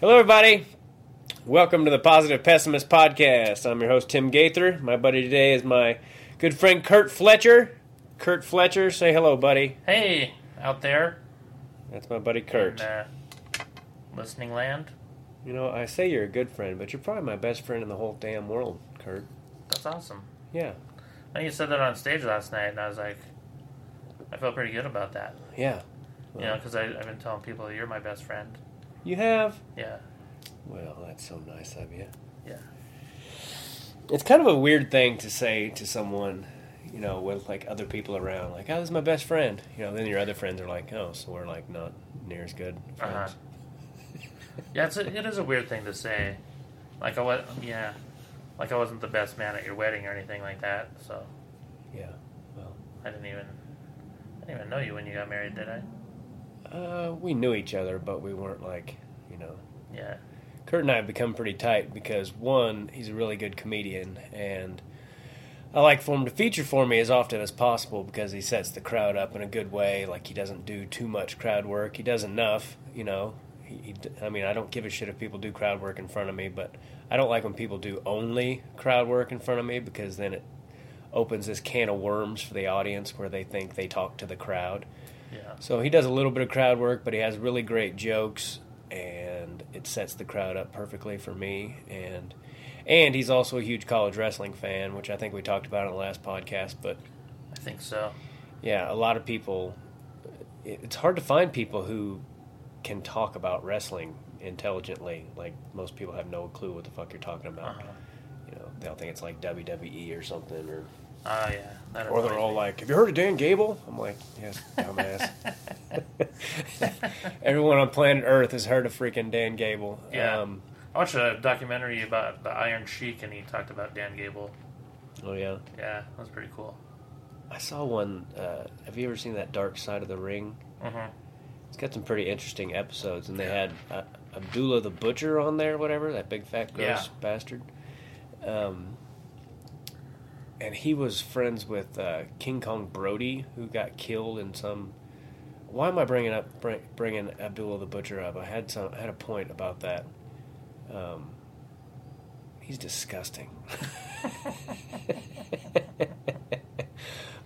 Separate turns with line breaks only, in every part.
Hello, everybody. Welcome to the Positive Pessimist Podcast. I'm your host, Tim Gaither. My buddy today is my good friend, Kurt Fletcher. Kurt Fletcher, say hello, buddy.
Hey, out there,
That's my buddy, Kurt.
in, uh, listening land.
You know, I say you're a good friend, but you're probably my best friend in the whole damn world, Kurt.
That's awesome.
Yeah,
I know you said that on stage last night, and I was like, I felt pretty good about that.
yeah.
You know, because I've been telling people you're my best friend.
You have?
Yeah,
Well, that's so nice of you.
yeah,
It's kind of a weird thing to say to someone, you know, with like other people around, like, "Oh, this is my best friend." You know, then your other friends are like, "Oh, so we're like not near as good friends."
Uh-huh. yeah. It's a, it is a weird thing to say. Like I was, yeah, like I wasn't the best man at your wedding or anything like that. So
Yeah. Well,
I didn't even, I didn't even know you when you got married, did I?
Uh, we knew each other, but we weren't like, you know.
Yeah,
Kurt and I have become pretty tight because one, he's a really good comedian, and I like for him to feature for me as often as possible because he sets the crowd up in a good way. Like he doesn't do too much crowd work. He does enough, you know. He, he, I mean, I don't give a shit if people do crowd work in front of me, but I don't like when people do only crowd work in front of me because then it opens this can of worms for the audience where they think they talk to the crowd.
Yeah,
So he does a little bit of crowd work, but he has really great jokes, and it sets the crowd up perfectly for me. And and he's also a huge college wrestling fan, which I think we talked about in the last podcast. But
I think so.
yeah, a lot of people. it- It's hard to find people who can talk about wrestling intelligently. Like most people have no clue what the fuck you're talking about.
Uh-huh.
You know, they'll think it's like WWE or something, or
Oh yeah,
or they're all like, "Have you heard of Dan Gable?" I'm like, "Yes, dumbass." Everyone on planet Earth has heard of freaking Dan Gable.
Yeah.
Um,
I watched a documentary about the Iron Sheik, and he talked about Dan Gable.
oh yeah,
Yeah, that was pretty cool.
I saw one. Uh, have you ever seen that Dark Side of the Ring?
Mm-hmm.
It's got some pretty interesting episodes, and they had uh, Abdullah the Butcher on there, whatever that big fat gross
Yeah.
bastard. Um, and he was friends with uh, King Kong Brody, who got killed in some. Why am I bringing up bring, bringing Abdullah the Butcher up? I had some. I had a point about that. Um, he's disgusting.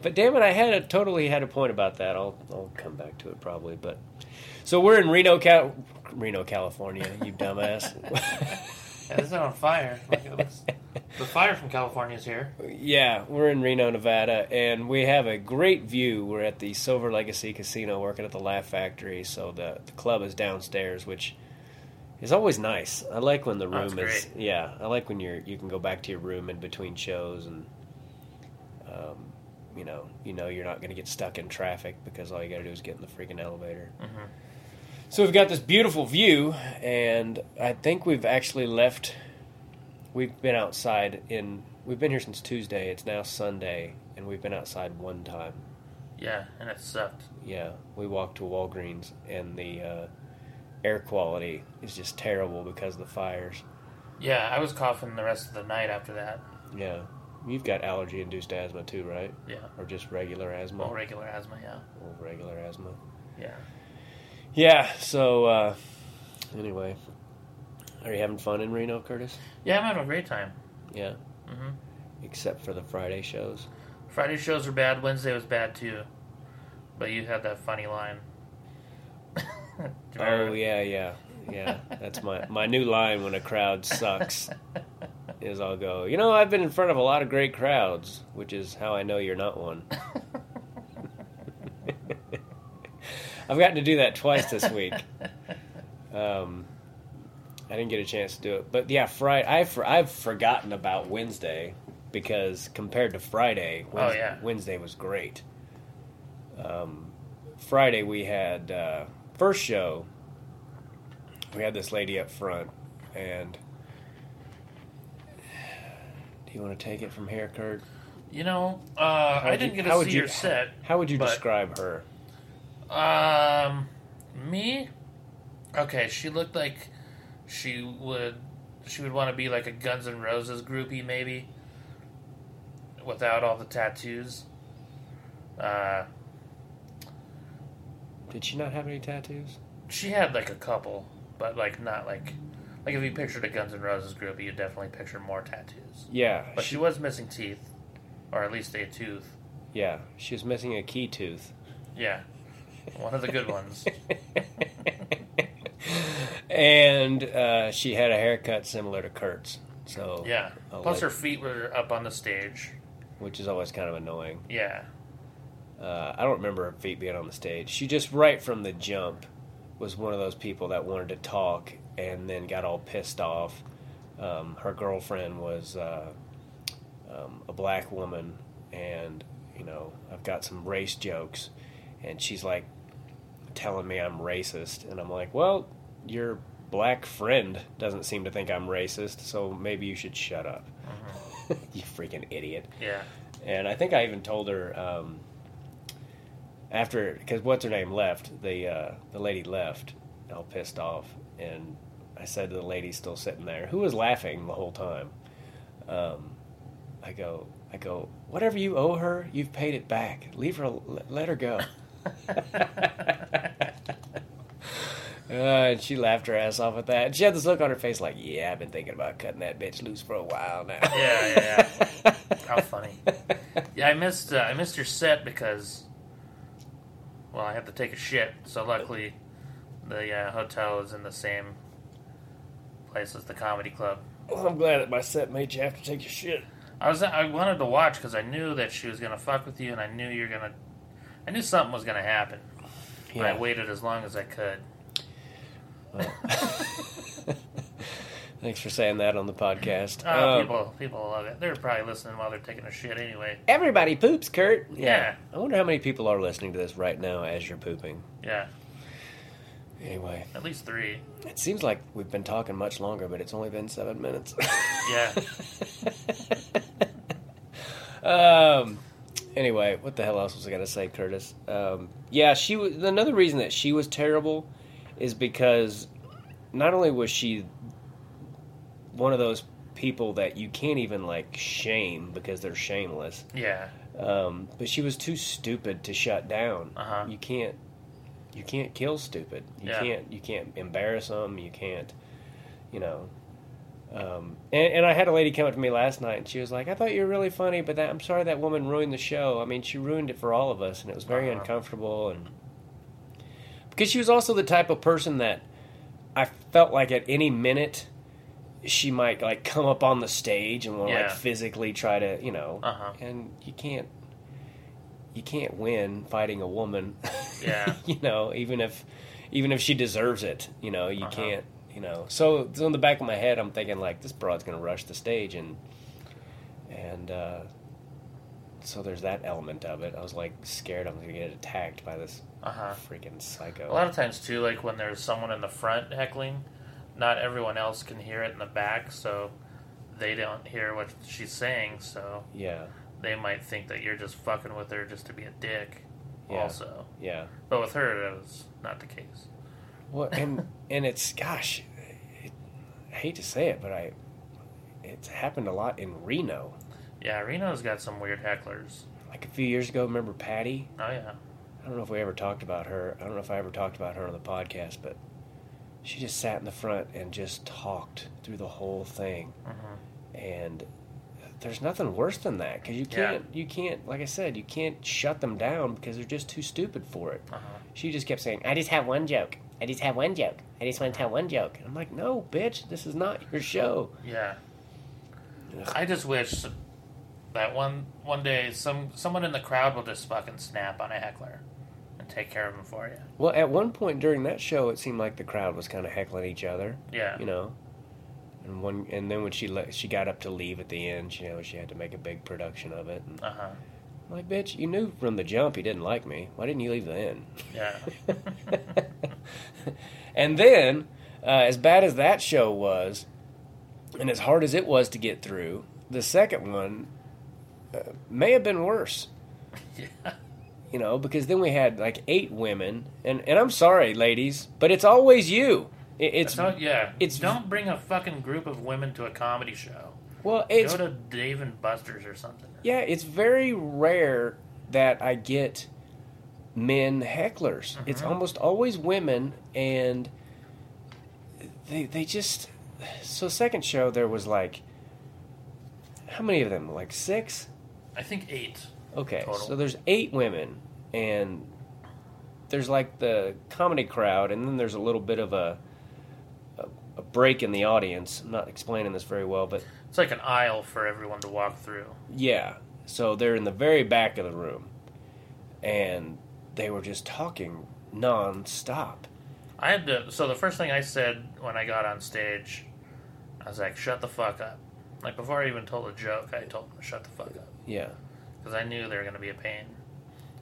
but damn it, I had a totally had a point about that. I'll I'll come back to it probably. But so we're in Reno, Cal- Reno, California. You dumbass.
Yeah, this is on fire. Like, looks, the fire from California is here.
Yeah, we're in Reno, Nevada, and we have a great view. We're at the Silver Legacy Casino working at the Laugh Factory, so the, the club is downstairs, which is always nice. I like when the
Oh,
room
that's
is yeah. I like when you're you can go back to your room in between shows and um, you know you know you're not going to get stuck in traffic because all you got to do is get in the freaking elevator.
Mhm.
So we've got this beautiful view, and I think we've actually left. We've been outside in. We've been here since Tuesday. It's now Sunday, and we've been outside one time.
Yeah, and it sucked.
Yeah, we walked to Walgreens, and the uh, air quality is just terrible because of the fires.
Yeah, I was coughing the rest of the night after that.
Yeah, you've got allergy-induced asthma too, right?
Yeah,
Or just regular asthma?
well, regular asthma. Yeah,
Or regular asthma.
yeah.
Yeah. So uh, anyway, are you having fun in Reno, Curtis?
Yeah, I'm having a great time.
Yeah.
hmm
Except for the Friday shows.
Friday shows were bad. Wednesday was bad too. But you had that funny line.
Oh yeah, yeah, yeah. That's my my new line when a crowd sucks. is I'll go. You know, I've been in front of a lot of great crowds, which is how I know you're not one. I've gotten to do that twice this week. Um, I didn't get a chance to do it, but yeah, Friday. I've I've forgotten about Wednesday because compared to Friday,
Oh,
Wednesday,
yeah.
Wednesday was great. Um, Friday we had uh, first show. We had this lady up front, and do you want to take it from here, Kurt?
You know, uh, I didn't
you-
get to see
you-
your set.
How would you describe her?
Um, me? Okay, she looked like she would she would want to be like a Guns N' Roses groupie, maybe, without all the tattoos. Uh,
Did she not have any tattoos?
she had like a couple, but like not like like if you pictured a Guns N' Roses groupie, you'd definitely picture more tattoos.
Yeah,
But she was missing teeth, or at least a tooth.
yeah, she was missing a key tooth.
Yeah, one of the good ones.
and uh, she had a haircut similar to Kurt's. So
Yeah.
I'll
Plus,
let-
her feet were up on the stage.
which is always kind of annoying.
Yeah.
Uh, I don't remember her feet being on the stage. She just right from the jump was one of those people that wanted to talk and then got all pissed off. Um, her girlfriend was uh, um, a black woman, and you know I've got some race jokes, and she's like telling me I'm racist, and I'm like, well, your black friend doesn't seem to think I'm racist, so maybe you should shut up. you freaking idiot.
Yeah.
And I think I even told her um, after because what's her name left the uh, the lady left all pissed off and I said to the lady still sitting there who was laughing the whole time um, I go I go whatever you owe her you've paid it back leave her let her go Uh, and she laughed her ass off at that. And she had this look on her face like, yeah, I've been thinking about cutting that bitch loose for a while now.
Yeah, yeah, yeah. How funny. Yeah, I missed uh, I missed your set because, well, I have to take a shit. So luckily, the uh, hotel is in the same place as the comedy club.
Well, I'm glad that my set made you have to take your shit.
I was I wanted to watch because I knew that she was gonna fuck with you, and I knew you're gonna. I knew something was gonna happen. And I waited as long as I could.
Thanks for saying that on the podcast.
Uh,
Um,
people people love it. They're probably listening while they're taking a shit anyway.
Everybody poops, Kurt.
Yeah.
I wonder how many people are listening to this right now as you're pooping.
Yeah,
Anyway,
at least three.
it seems like we've been talking much longer, but it's only been seven minutes.
Yeah.
um. Anyway, what the hell else was I gonna say, Curtis? Um, yeah, she was. Another reason that she was terrible is because not only was she one of those people that you can't even like shame because they're shameless,
Yeah.
um, but she was too stupid to shut down.
Uh-huh.
You can't. You can't kill stupid. You
Yeah.
can't. You can't embarrass them. You can't. You know. Um, and, and I had a lady come up to me last night, and she was like, "I thought you were really funny, but that, I'm sorry that woman ruined the show. I mean, she ruined it for all of us, and it was very
Uh-huh.
uncomfortable." And because she was also the type of person that I felt like at any minute she might like come up on the stage and want to
Yeah.
like physically try to, you know,
Uh-huh.
and you can't you can't win fighting a woman.
Yeah.
you know, even if even if she deserves it, you know, you
Uh-huh.
can't, you know. So, so in the back of my head, I'm thinking like this broad's going to rush the stage and and uh so there's that element of it. I was like scared I'm going to get attacked by this
Uh huh.
freaking psycho.
A lot of times too, like when there's someone in the front heckling, not everyone else can hear it in the back, so they don't hear what she's saying. So
yeah.
they might think that you're just fucking with her just to be a dick.
Yeah.
Also,
Yeah.
but with her, that was not the case.
Well, and and it's gosh, it, I hate to say it, but I it's happened a lot in Reno.
Yeah, Reno's got some weird hecklers.
Like a few years ago, remember Patty?
Oh yeah,
I don't know if we ever talked about her. I don't know if I ever talked about her on the podcast, but she just sat in the front and just talked through the whole thing.
hmm
And there's nothing worse than that because you can't, you can't, like I said, you can't shut them down because they're just too stupid for it.
uh-huh.
She just kept saying, "I just have one joke. I just have one joke. I just want to tell one joke." And I'm like, "No, bitch, this is not your show."
yeah.
Ugh.
I just wish that one one day some someone in the crowd will just fucking snap on a heckler and take care of him for you.
Well, at one point during that show, it seemed like the crowd was kind of heckling each other.
Yeah,
you know. And one, and then when she le- she got up to leave at the end, you know, she had to make a big production of it.
Uh huh.
I'm like, bitch, you knew from the jump he didn't like me. Why didn't you leave then?
Yeah.
and then, uh, as bad as that show was, and as hard as it was to get through, the second one uh, may have been worse.
yeah.
You know, because then we had like eight women, and and I'm sorry, ladies, but it's always you. It, it's
yeah.
it's-
don't bring a fucking group of women to a comedy show.
Well, it's
Go to Dave and Buster's or something.
Yeah, it's very rare that I get men hecklers. It's
Mhm.
almost always women, and they they just so second show there was like how many of them? Like six?
I think eight.
Okay,
Total.
so there's eight women, and there's like the comedy crowd, and then there's a little bit of a a, a break in the audience. I'm not explaining this very well, but
It's like an aisle for everyone to walk through.
yeah. So they're in the very back of the room, and they were just talking non-stop.
I had to. So the first thing I said when I got on stage, I was like, "Shut the fuck up!" Like before I even told a joke, I told them to shut the fuck up
Yeah,
because I knew they were going to be a pain.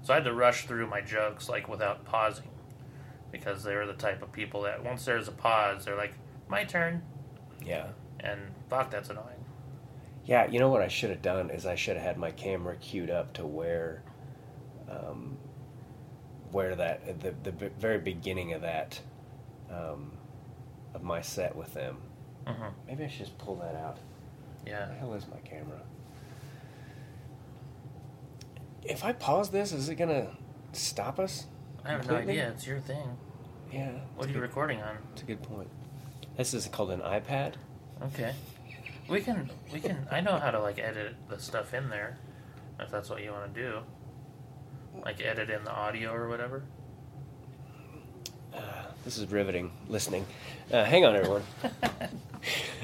So I had to rush through my jokes like without pausing because they were the type of people that once there's a pause, they're like, "My turn,"
yeah,
and fuck, that's annoying.
Yeah. You know what I should have done is I should have had my camera queued up to where, um, where that the the very beginning of that, um, of my set with them.
hmm
Maybe I should just pull that out.
Yeah.
Where the hell is my camera? If I pause this, is it gonna stop us?
I have no idea. It's your thing.
Yeah.
What are you
good-
recording on?
It's a good point. This is called an iPad.
Okay. We can we can I know how to like edit the stuff in there if that's what you want to do. Like edit in the audio or whatever.
This is riveting listening. Uh, hang on, everyone.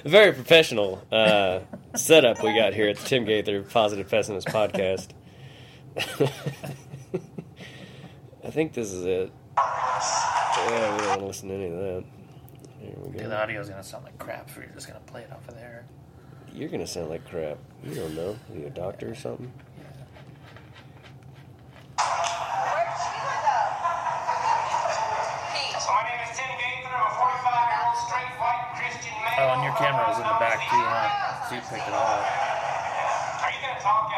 A very professional uh, setup we got here at the Tim Gaither Positive Pessimist podcast. I think this is it. Yeah, we don't want to listen to any of that. Here we go.
the audio is gonna sound like crap if you're just gonna play it off of there.
You're gonna sound like crap. You don't know. Are you a doctor or something?
Where'd Sheila go? Pete.
My name is Tim Gaither. I'm a 45 year old straight white Christian male.
Oh, and your camera is in the back too, huh? So you picked it all up.
Are you gonna talk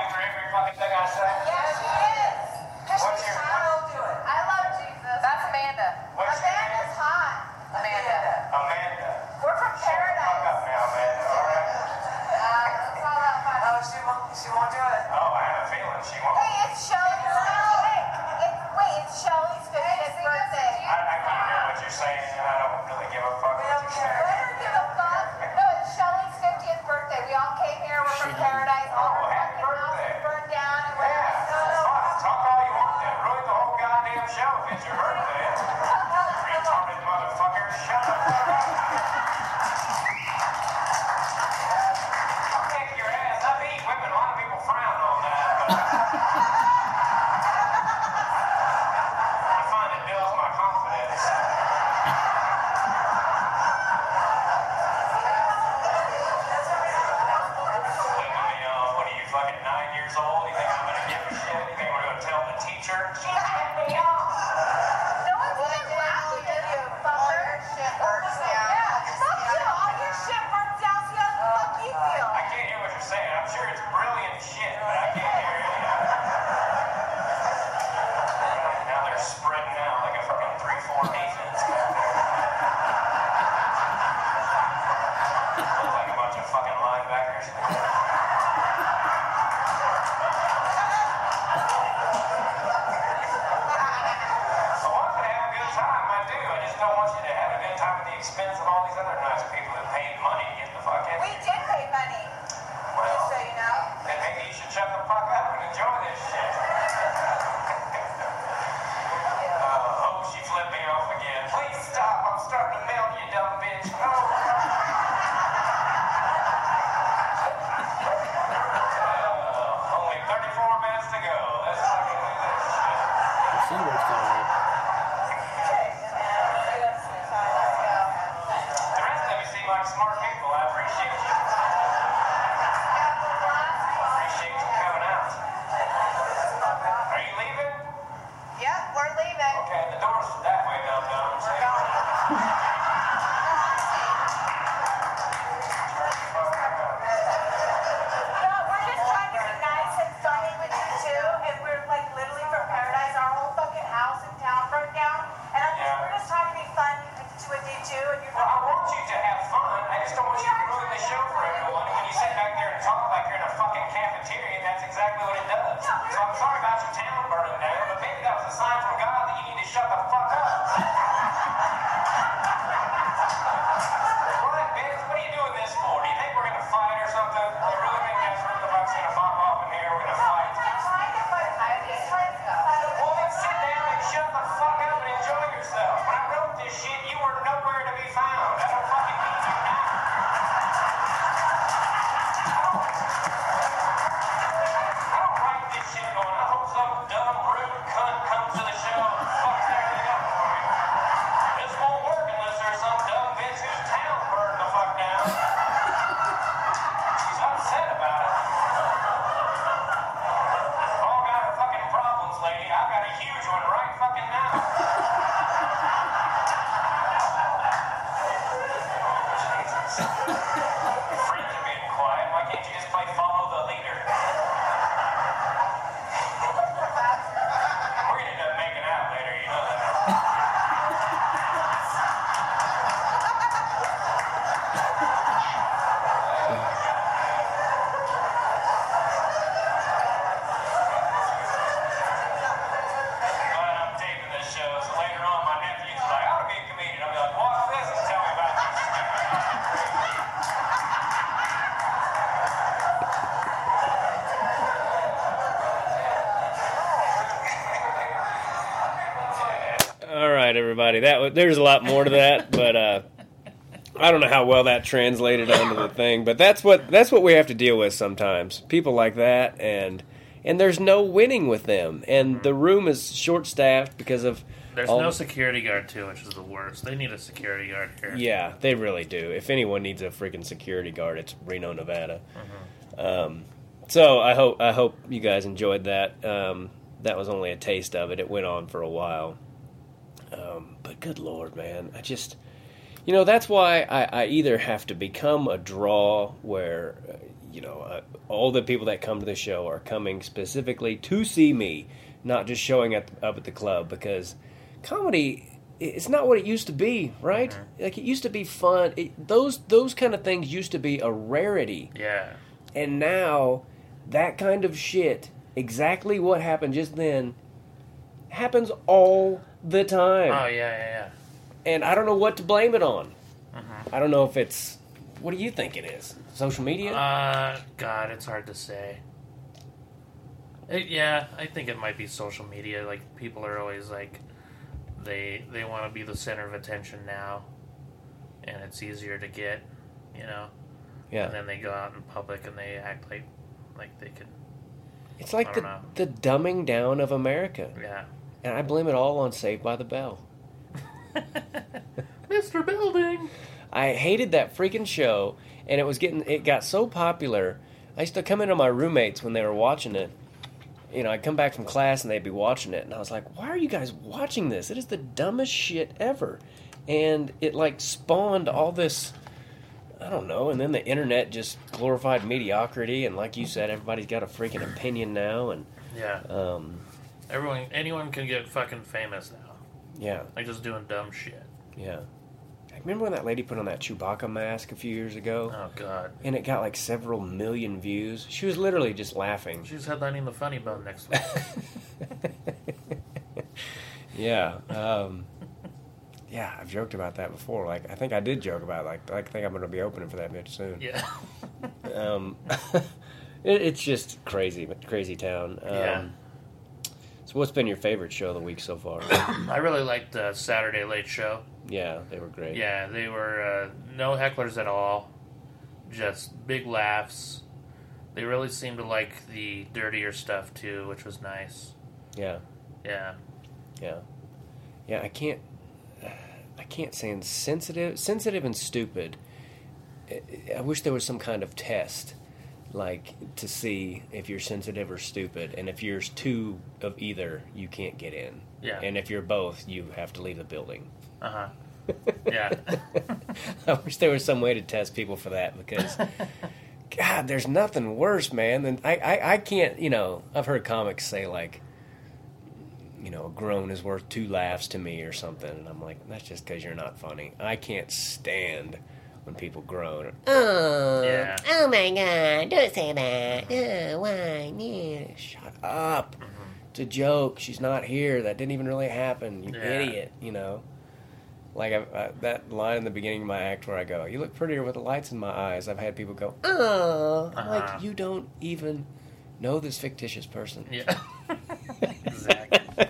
Almighty, that there's a lot more to that, but uh, I don't know how well that translated onto the thing. But that's what that's what we have to deal with sometimes. People like that, and and there's no winning with them, and the room is short staffed because of
There's no
the-
security guard too, which is the worst. They need a security guard here.
Yeah, they really do. If anyone needs a freaking security guard, it's Reno, Nevada. Um, so I hope I hope you guys enjoyed that. Um, that was only a taste of it. It went on for a while. Um, but good lord, man, I just you know that's why I, I either have to become a draw where uh, you know uh, all the people that come to the show are coming specifically to see me, not just showing up, up at the club because comedy it's not what it used to be, right? Like it used to be fun. It, those those kind of things used to be a rarity,
Yeah.
and now that kind of shit, exactly what happened just then, happens all the time
Oh yeah, yeah, yeah.
and I don't know what to blame it on.
Mm-hmm.
I don't know if it's. What do you think it is? Social media?
Uh, God, it's hard to say. It, yeah, I think it might be social media. Like people are always like, they they want to be the center of attention now, and it's easier to get, you know.
Yeah.
And then they go out in public and they act like, like they could.
it's like the
know.
the dumbing down of America,
Yeah.
And I blame it all on Saved by the Bell.
Mr. Belding.
I hated that freaking show, and it was getting it got so popular. I used to come into my roommates when they were watching it. You know, I'd come back from class and they'd be watching it, and I was like, "Why are you guys watching this? It is the dumbest shit ever." And it like spawned all this, I don't know. And then the internet just glorified mediocrity, and like you said, everybody's got a freaking opinion now, and
Yeah.
um,
Everyone, anyone can get fucking famous now.
yeah,
Like just doing dumb shit.
yeah. I Remember when that lady put on that Chewbacca mask a few years ago?
Oh God.
and it got like several million views. She was literally just laughing.
She's headlining the Funny Bone next week.
yeah, um, yeah, I've joked about that before. Like, I think I did joke about it. like, I think I'm going to be opening for that bitch soon.
yeah.
Um, it, it's just crazy, crazy town. Um,
Yeah.
So, what's been your favorite show of the week so far?
I really liked the Saturday Late Show.
yeah, they were great.
Yeah, they were uh, no hecklers at all. Just big laughs. They really seemed to like the dirtier stuff too, which was nice.
yeah,
Yeah.
yeah, yeah. I can't, I can't say insensitive, sensitive and stupid. I- I wish there was some kind of test, like to see if you're sensitive or stupid, and if you're two of either, you can't get in.
Yeah.
And if you're both, you have to leave the building.
Uh huh. Yeah.
I wish there was some way to test people for that because, God, there's nothing worse, man. Than I, I, I can't. You know, I've heard comics say like, you know, a groan is worth two laughs to me or something, and I'm like, that's just because you're not funny. I can't stand when people groan. Oh,
Yeah.
oh my God! Don't say that. Oh, why? Yeah. Shut up. It's a joke. She's not here. That didn't even really happen. You
Yeah.
idiot. You know. Like I, I, that line in the beginning of my act where I go, "You look prettier with the lights in my eyes." I've had people go, "Oh," I'm
Uh-huh.
like, "You don't even know this fictitious person."
Yeah. exactly.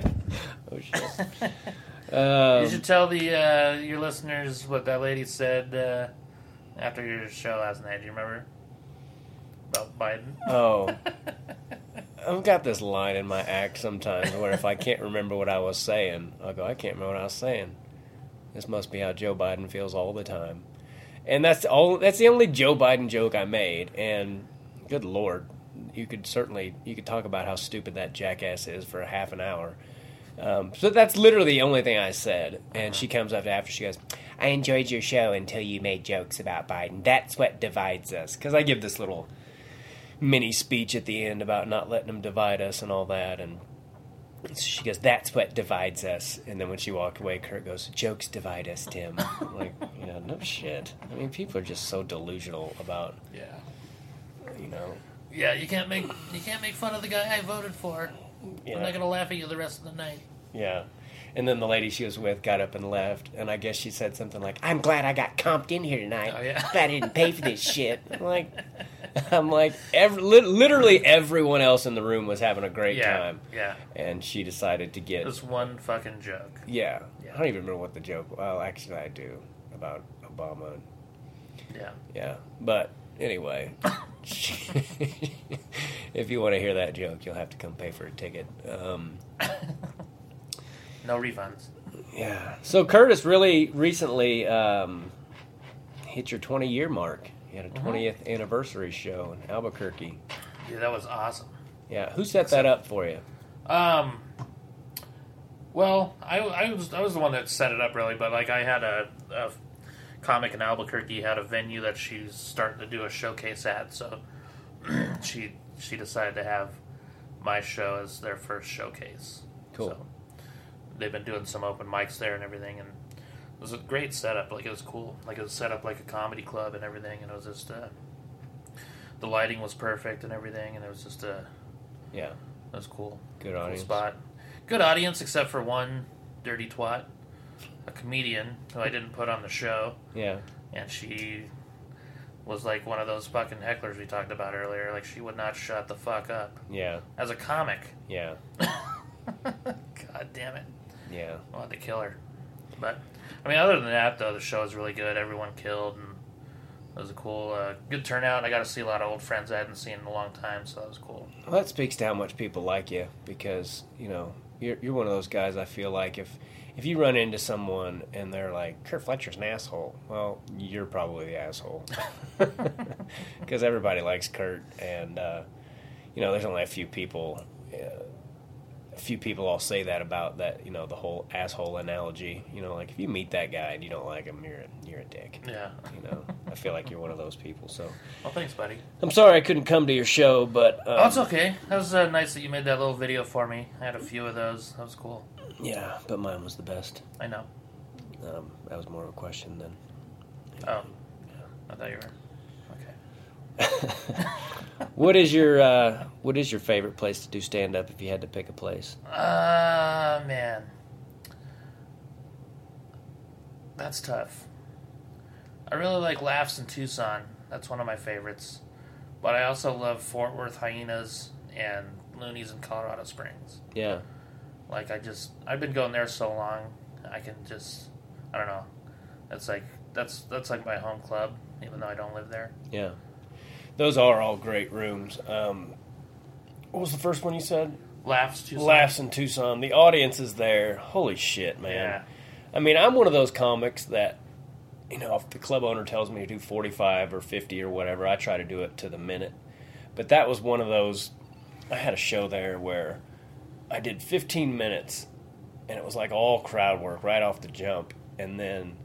oh shit. Um,
you should tell the uh, your listeners what that lady said uh, after your show last night. Do you remember about Biden?
oh, I've got this line in my act sometimes where if I can't remember what I was saying, I'll go, "I can't remember what I was saying." This must be how Joe Biden feels all the time, and that's all. That's the only Joe Biden joke I made. And good lord, you could certainly you could talk about how stupid that jackass is for a half an hour. Um, so that's literally the only thing I said. And she comes up after she goes, "I enjoyed your show until you made jokes about Biden. That's what divides us." Because I give this little mini speech at the end about not letting them divide us and all that, and she goes, "That's what divides us." And then when she walked away, Kurt goes, "Jokes divide us, Tim." like, you know, no shit. I mean, people are just so delusional about,
Yeah.
you know,
Yeah, you can't make you can't make fun of the guy I voted for.
yeah.
I'm not gonna laugh at you the rest of the night.
Yeah. And then the lady she was with got up and left, and I guess she said something like, "I'm glad I got comped in here tonight.
Oh, yeah.
Glad I didn't pay for this shit." I'm like, I'm like, every, literally everyone else in the room was having a great
yeah,
time,
yeah.
and she decided to get.
This one fucking joke.
Yeah.
Yeah.
I don't even remember what the joke. Well, actually, I do about Obama.
Yeah.
Yeah, but anyway, if you want to hear that joke, you'll have to come pay for a ticket. Um,
No refunds.
yeah. So Curtis really recently um, hit your 20 year mark. You had a 20th anniversary show in Albuquerque.
Yeah, that was awesome.
Yeah. Who set that up for you?
Um. Well, I, I was I was the one that set it up really, but like I had a, a comic in Albuquerque had a venue that she's starting to do a showcase at, so she she decided to have my show as their first showcase.
Cool.
So they've been doing some open mics there and everything, and it was a great setup. Like it was cool. Like it was set up like a comedy club and everything, and it was just uh, the lighting was perfect and everything, and it was just uh,
Yeah.
it was cool.
Good
Cool
audience.
spot. Good audience, except for one dirty twat, a comedian who I didn't put on the show,
Yeah.
and she was like one of those fucking hecklers we talked about earlier. Like she would not shut the fuck up
Yeah.
as a comic.
Yeah.
God damn it!
Yeah.
I wanted to kill her. But I mean, other than that, though, the show was really good. Everyone killed, and it was a cool, uh, good turnout. I got to see a lot of old friends I hadn't seen in a long time, so that was cool.
Well, that speaks to how much people like you because you know you're you're one of those guys. I feel like if if you run into someone and they're like Kurt Fletcher's an asshole, well, you're probably the asshole because everybody likes Kurt, and uh, you know there's only a few people. Uh, few people all say that about that, you know, the whole asshole analogy. You know, like if you meet that guy and you don't like him, you're a, you're a dick.
Yeah.
You know, I feel like you're one of those people. So
Well, thanks, buddy.
I'm sorry I couldn't come to your show, but um,
Oh, it's okay. That was uh, nice that you made that little video for me. I had a few of those. That was cool.
yeah, but mine was the best.
I know.
Um, that was more of a question than.
Oh, I thought you were.
What is your uh, What is your favorite place to do stand up? If you had to pick a place,
Uh, man. That's tough. I really like Laffs in Tucson. That's one of my favorites. But I also love Fort Worth Hyenas and Loonees in Colorado Springs.
yeah,
Like, I just, I've been going there so long, I can just, I don't know. That's like, that's, that's like my home club, even though I don't live there.
yeah, those are all great rooms. Um, what was the first one you said?
Laffs Tucson.
Laffs in Tucson. The audience is there. Holy shit, man!
Yeah.
I mean, I'm one of those comics that, you know, if the club owner tells me to do 45 or 50 or whatever, I try to do it to the minute. But that was one of those. I had a show there where I did 15 minutes, and it was like all crowd work right off the jump, and then.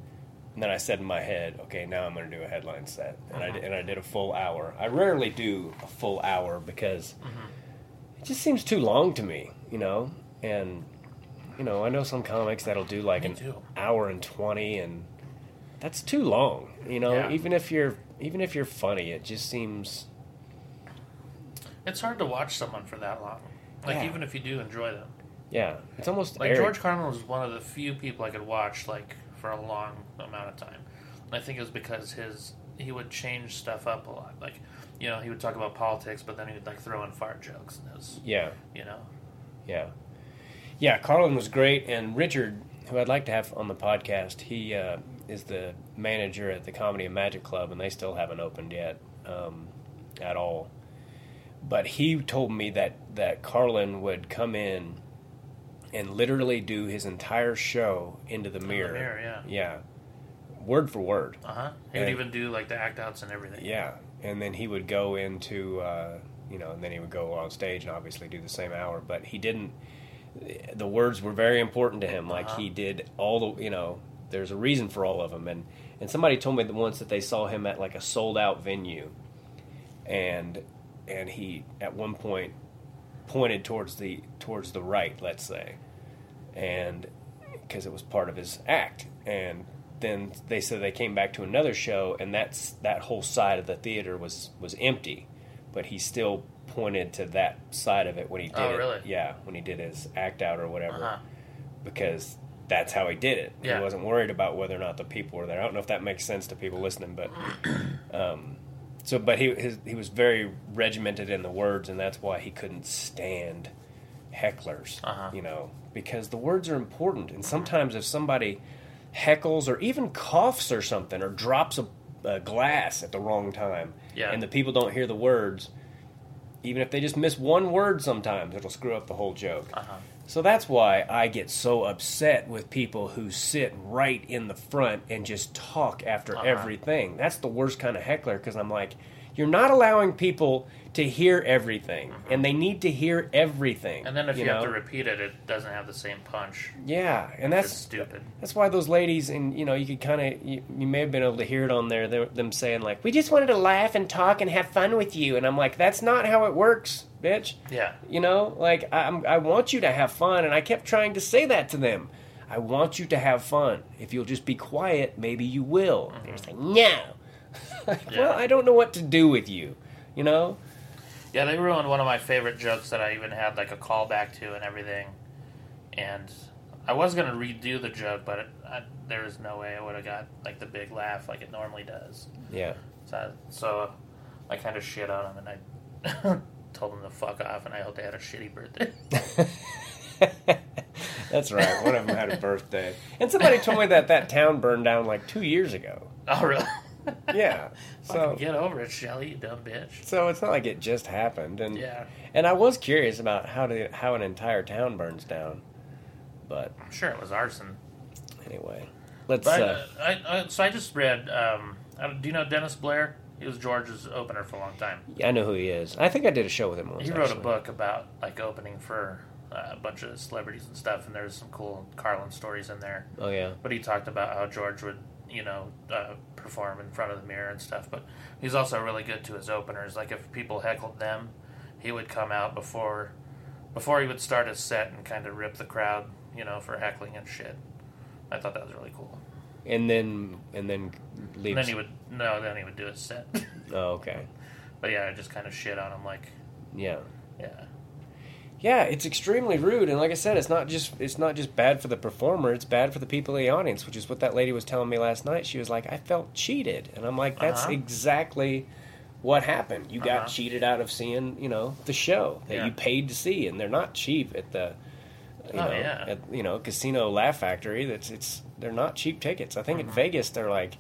And then I said in my head, okay, now I'm going to do a headline set, and I uh-huh. did, and I did a full hour. I rarely do a full hour because mm-hmm. it just seems too long to me, you know. And you know, I know some comics that'll do like
Me
an
too.
hour and twenty, and that's too long. You know,
Yeah.
even if you're even if you're funny, it just seems
It's hard to watch someone for that long. Like,
Yeah.
even if you do enjoy them.
yeah, it's almost
Like
airy.
George Carlin was one of the few people I could watch like for a long amount of time. And I think it was because his he would change stuff up a lot. Like you know he would talk about politics, but then he would like throw in fart jokes and his
Yeah,
you know
yeah, yeah. Carlin was great, and Richard, who I'd like to have on the podcast, he uh, is the manager at the Comedy and Magic Club, and they still haven't opened yet um, at all. But he told me that that Carlin would come in and literally do his entire show into the mirror.
mirror, yeah.
Yeah. Word for word.
uh huh. He would even do like the act outs and everything.
Yeah. And then he would go into, uh, you know, and then he would go on stage and obviously do the same hour. But he didn't, the words were very important to him. Like
Uh-huh.
he did all the, you know, there's a reason for all of them. And, and somebody told me that once that they saw him at like a sold out venue. And, and he at one point pointed towards the towards the right, let's say, and because it was part of his act. And then they said they came back to another show, and that's that whole side of the theater was was empty, but he still pointed to that side of it when he did
Oh,
it.
really?
Yeah, when he did his act out or whatever,
Uh-huh.
because that's how he did it.
Yeah.
He wasn't worried about whether or not the people were there. I don't know if that makes sense to people listening, but um, So, but he his, he was very regimented in the words, and that's why he couldn't stand hecklers.
Uh-huh.
You know, because the words are important, and sometimes if somebody heckles or even coughs or something or drops a, a glass at the wrong time,
Yeah.
and the people don't hear the words, even if they just miss one word, sometimes it'll screw up the whole joke.
Uh-huh.
So that's why I get so upset with people who sit right in the front and just talk after
Uh-huh.
everything. That's the worst kind of heckler because I'm like, you're not allowing people to hear everything, and they need to hear everything.
Mm-hmm. And then if you,
know?
have to repeat it, it doesn't have the same punch.
yeah, and that's
stupid.
that's why those ladies, and you know, you could kind of, you, you may have been able to hear it on there, them saying like, "We just wanted to laugh and talk and have fun with you," and I'm like, that's not how it works, bitch.
Yeah.
You know, like I, I'm, I want you to have fun, and I kept trying to say that to them. I want you to have fun. If you'll just be quiet, maybe you will. And They're just like, no. Like,
Yeah.
Well, I don't know what to do with you. You know?
Yeah, they ruined one of my favorite jokes that I even had like a callback to and everything. And I was gonna redo the joke, but it, I, there was no way I would have got like the big laugh like it normally does.
Yeah.
So, I- so I kind of shit on them and I told them to fuck off, and I hope they had a shitty birthday.
That's right. One of them had a birthday, and somebody told me that that town burned down like two years ago.
oh, really?
Yeah. So
Fucking get over it, Shelly, you dumb bitch.
so it's not like it just happened, and
Yeah,
and I was curious about how to how an entire town burns down, but
I'm sure it was arson.
anyway, let's.
But
uh,
uh, I, I, so I just read. Um, don't- you know Dennis Blair? He was George's opener for a long time.
Yeah, I know who he is. I think I did a show with him once.
He wrote a book about like opening for uh, a bunch of celebrities and stuff, and there's some cool Carlin stories in there.
Oh yeah.
But he talked about how George would, you know, uh, perform in front of the mirror and stuff. But he's also really good to his openers. Like if people heckled them, he would come out before, before he would start his set and kind of rip the crowd, you know, for heckling and shit. I thought that was really cool.
And then and then
And
leaves.
then he would no, then he would do his set.
Oh okay.
but yeah, I just kind of shit on him, like,
Yeah.
yeah,
Yeah, it's extremely rude, and like I said, it's not just it's not just bad for the performer; it's bad for the people in the audience, which is what that lady was telling me last night. She was like, "I felt cheated," and I'm like, "That's
Uh-huh.
exactly what happened. You got
Uh-huh.
cheated out of seeing, you know, the show that
Yeah.
you paid to see, and they're not cheap at the, you
Oh,
know,
yeah.
at, you know, Casino Laugh Factory. That's it's they're not cheap tickets. I think
Mm-hmm.
in Vegas they're like,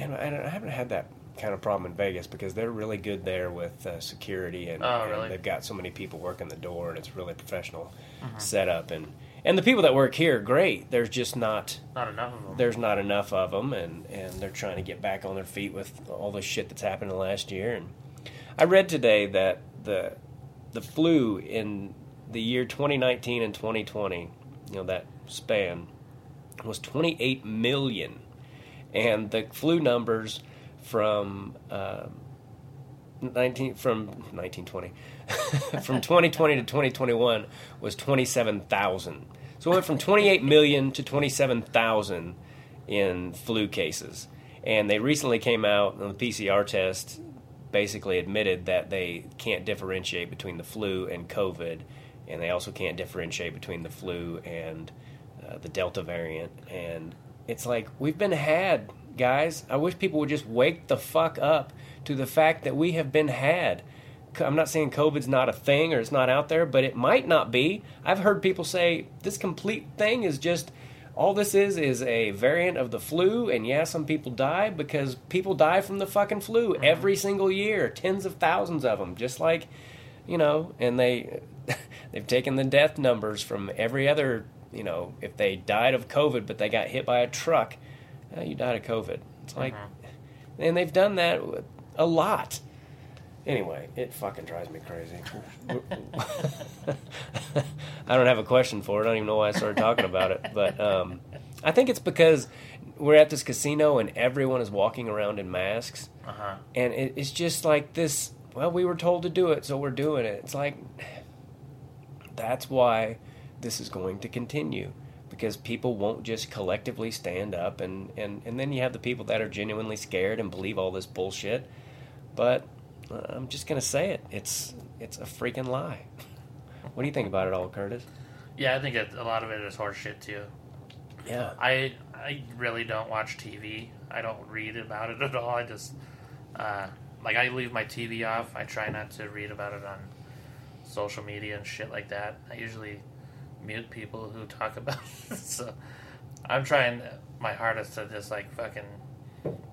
and I, I haven't had that kind of problem in Vegas because they're really good there with uh, security and,
Oh,
and they've got so many people working the door and it's really professional
Mm-hmm.
setup and and the people that work here are great. There's just not
not enough of them.
there's not enough of them and and they're trying to get back on their feet with all the shit that's happened in the last year and I read today that the the flu in the year 2019 and 2020, you know that span was 28 million and the flu numbers from uh, 19 from 1920 from 2020 to 2021 was 27,000. So it went from 28 million to 27,000 in flu cases. And they recently came out on the PCR test basically admitted that they can't differentiate between the flu and COVID and they also can't differentiate between the flu and uh, the Delta variant. And it's like we've been had, guys. I wish people would just wake the fuck up to the fact that we have been had. I'm not saying COVID's not a thing or it's not out there, but it might not be. I've heard people say this complete thing is just all this is is a variant of the flu, and yeah, some people die because people die from the fucking flu mm-hmm. every single year, tens of thousands of them, just like you know, and they they've taken the death numbers from every other, you know, if they died of COVID but they got hit by a truck, uh, you died of COVID. It's like, and they've done that a lot. Anyway, it fucking drives me crazy. I don't have a question for it. I don't even know why I started talking about it, but um, I think it's because we're at this casino and everyone is walking around in masks
Uh huh.
and it, it's just like this well we were told to do it so we're doing it it's like that's why this is going to continue because people won't just collectively stand up and, and, and then you have the people that are genuinely scared and believe all this bullshit but uh, i'm just going to say it it's it's a freaking lie what do you think about it all curtis
Yeah, I think a lot of it is horseshit too.
yeah
I I really don't watch TV. I don't read about it at all. I just Uh, like I leave my TV off. I try not to read about it on social media and shit like that. I usually mute people who talk about it. So I'm trying my hardest to just like fucking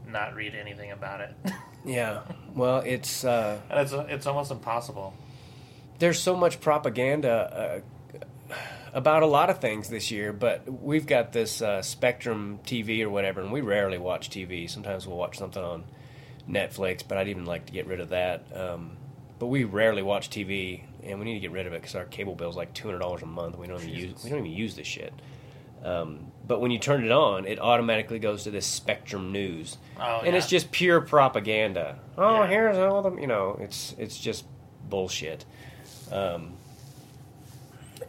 not read anything about it.
Yeah. Well, it's uh,
and it's it's almost impossible.
there's so much propaganda uh, about a lot of things this year, but we've got this uh, Spectrum TV or whatever, and we rarely watch TV. Sometimes we'll watch something on Netflix, but I'd even like to get rid of that. Um, but we rarely watch TV, and we need to get rid of it because our cable bill is like two hundred dollars a month. We don't even use we don't even use this shit. Um, but when you turn it on, it automatically goes to this Spectrum News,
Oh,
and it's just pure propaganda. Oh,
Yeah.
here's all the you know, it's it's just bullshit. Um,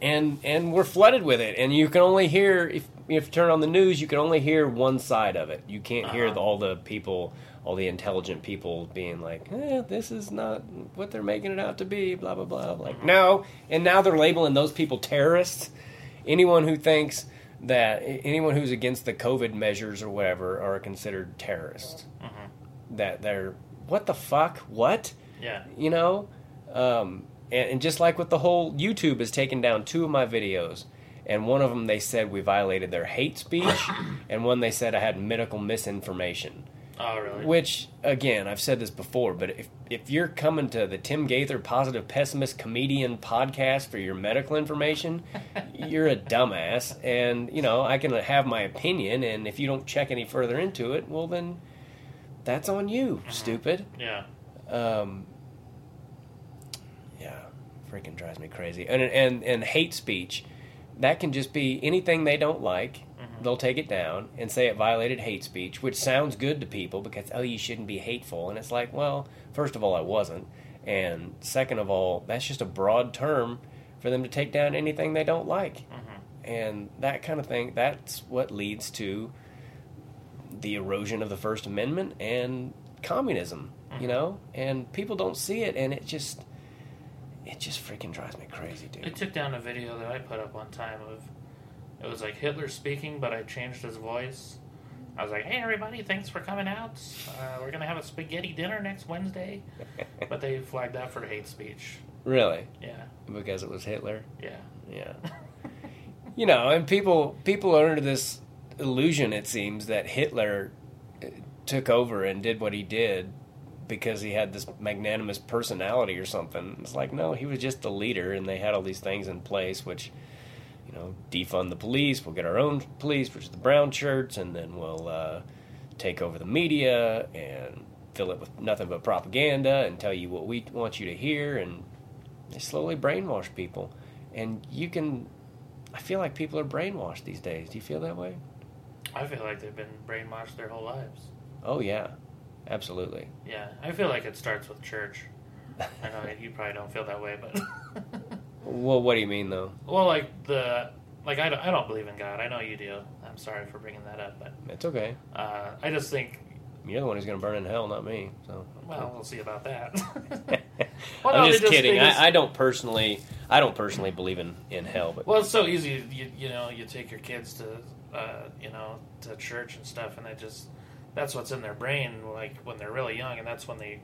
and and we're flooded with it, and you can only hear if if you turn on the news, you can only hear one side of it. You can't hear
Uh-huh.
the, all the people, all the intelligent people being like, eh, "This is not what they're making it out to be." Blah blah blah. Like no, and now they're labeling those people terrorists. Anyone who thinks that anyone who's against the COVID measures or whatever are considered terrorists.
Mm-hmm.
That they're what the fuck? What?
Yeah.
you know um, and, and just like with the whole youtube has taken down two of my videos and one of them they said we violated their hate speech and one they said i had medical misinformation
Oh really?
which again i've said this before but if, if you're coming to the tim gaither positive pessimist comedian podcast for your medical information you're a dumbass and you know i can have my opinion and if you don't check any further into it well then that's on you stupid
yeah.
um, yeah, freaking drives me crazy. And and and hate speech, that can just be anything they don't like. They'll take it down and say it violated hate speech, which sounds good to people because oh, you shouldn't be hateful. And it's like, well, first of all, I wasn't, and second of all, that's just a broad term for them to take down anything they don't like, mm-hmm. and that kind of thing. That's what leads to the erosion of the First Amendment and communism, you mm-hmm. know? And people don't see it, and it just, it just freaking drives me crazy, dude
They
dude.
took down a video that I put up one time of it was like Hitler speaking, but I changed his voice. I was like, "Hey, everybody, thanks for coming out. Uh, we're gonna have a spaghetti dinner next Wednesday." but they flagged that for hate speech.
Really?
Yeah,
Because it was Hitler?
yeah,
Yeah. you know, and people people are under this illusion, it seems, that Hitler uh, took over and did what he did because he had this magnanimous personality or something. It's like, no, he was just the leader, and they had all these things in place, which, you know, defund the police. We'll get our own police, which is the brown shirts, and then we'll uh, take over the media and fill it with nothing but propaganda and tell you what we want you to hear. And they slowly brainwash people. And you can, I feel like people are brainwashed these days. Do you feel that way?
I feel like they've been brainwashed their whole lives.
Oh, yeah, absolutely.
Yeah, I feel like it starts with church. I know you probably don't feel that way, but
Well, what do you mean, though?
well, like the like I don't, I don't believe in God. I know you do. I'm sorry for bringing that up, but
It's okay.
uh, I just think
You're the one who's going to burn in hell, not me. So.
well, we'll see about that. Well,
I'm
no,
just
just-
kidding.
just-
I, I don't personally, I don't personally believe in, in hell, but
Well, it's so easy. You, you know, you take your kids to, uh, you know, to church and stuff, and they just that's what's in their brain, like when they're really young, and that's when they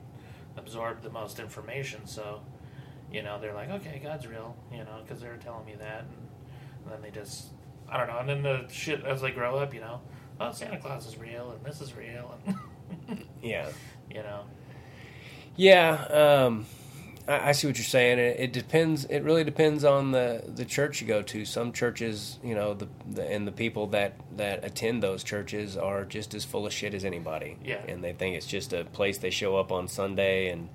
absorb the most information. So, you know, they're like, okay, God's real, you know, because they're telling me that, and, and then they just, I don't know, and then the shit as they grow up, you know, oh, Santa Claus is real, and this is real, and
yeah.
you know,
Yeah, um, I, I see what you're saying. It, it depends. It really depends on the, the church you go to. Some churches, you know, the, the and the people that, that attend those churches are just as full of shit as anybody.
Yeah.
and they think it's just a place they show up on Sunday and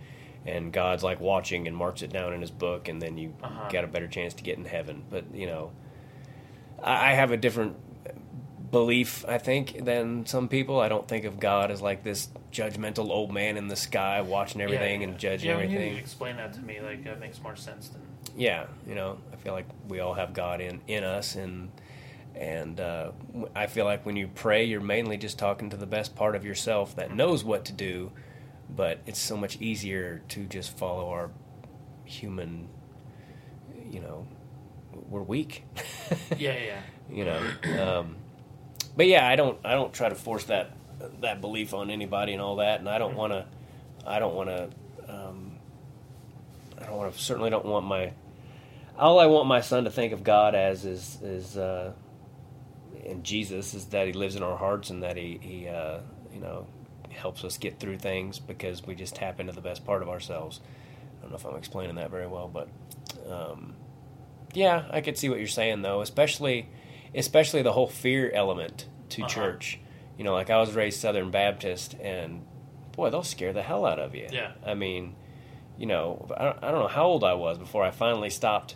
and God's like watching and marks it down in His book, and then you
Uh-huh.
got a better chance to get in heaven. But you know, I, I have a different belief, I think, than some people. I don't think of God as like this judgmental old man in the sky watching everything
yeah,
and judging
yeah, when
everything.
You explain that to me, like that makes more sense than
yeah, you know, I feel like we all have God in in us, and and uh, w- I feel like when you pray, you're mainly just talking to the best part of yourself that knows what to do. But it's so much easier to just follow our human. You know, we're weak.
yeah, yeah.
you know. Um, but yeah, I don't I don't try to force that that belief on anybody and all that, and I don't want to I don't want to. Um, I don't want to. Certainly don't want my. All I want my son to think of God as is is uh, and Jesus is that He lives in our hearts and that He He uh, you know helps us get through things because we just tap into the best part of ourselves. I don't know if I'm explaining that very well, but um, yeah, I could see what you're saying though, especially especially the whole fear element to
Uh-huh.
church. You know, like I was raised Southern Baptist, and boy, they'll scare the hell out of you.
Yeah.
I mean, you know, I don't, I don't know how old I was before I finally stopped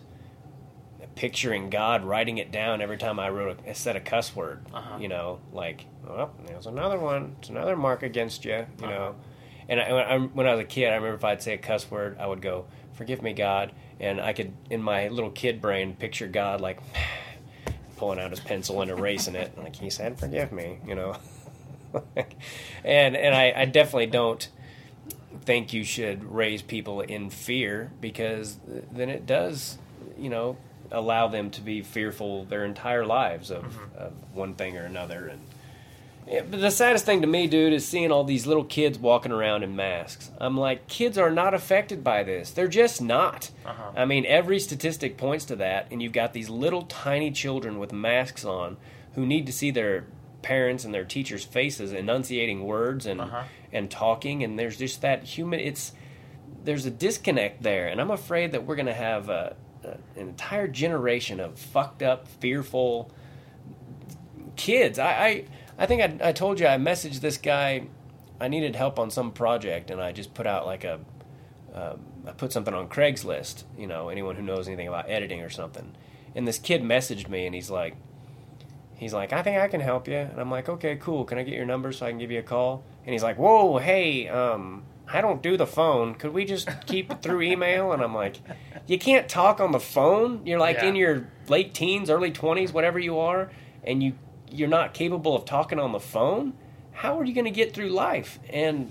picturing God writing it down every time I wrote a, said a cuss word.
Uh-huh.
You know, like, well, there's another one. It's another mark against you. You know, and I, when, I, when I was a kid, I remember if I'd say a cuss word, I would go, "Forgive me, God," and I could, in my little kid brain, picture God like pulling out his pencil and erasing it, like he said, "Forgive me," you know. and and I, I definitely don't think you should raise people in fear because then it does, you know, allow them to be fearful their entire lives of, of one thing or another. And yeah, but the saddest thing to me, dude, is seeing all these little kids walking around in masks. I'm like, kids are not affected by this. They're just not.
Uh-huh.
I mean, every statistic points to that, and you've got these little tiny children with masks on who need to see their parents and their teachers' faces enunciating words and
Uh-huh.
and talking, and there's just that human. It's there's a disconnect there, and I'm afraid that we're going to have a, an entire generation of fucked up, fearful kids. I I, I think I, I told you I messaged this guy. I needed help on some project, and I just put out like a um, I put something on Craigslist. You know, anyone who knows anything about editing or something. And this kid messaged me, and he's like, he's like, I think I can help you. And I'm like, okay, cool. Can I get your number so I can give you a call? And he's like, whoa, hey, um, I don't do the phone. Could we just keep it through email? And I'm like, you can't talk on the phone. You're like
Yeah.
in your late teens, early 20s, whatever you are, and you you're not capable of talking on the phone. How are you going to get through life? And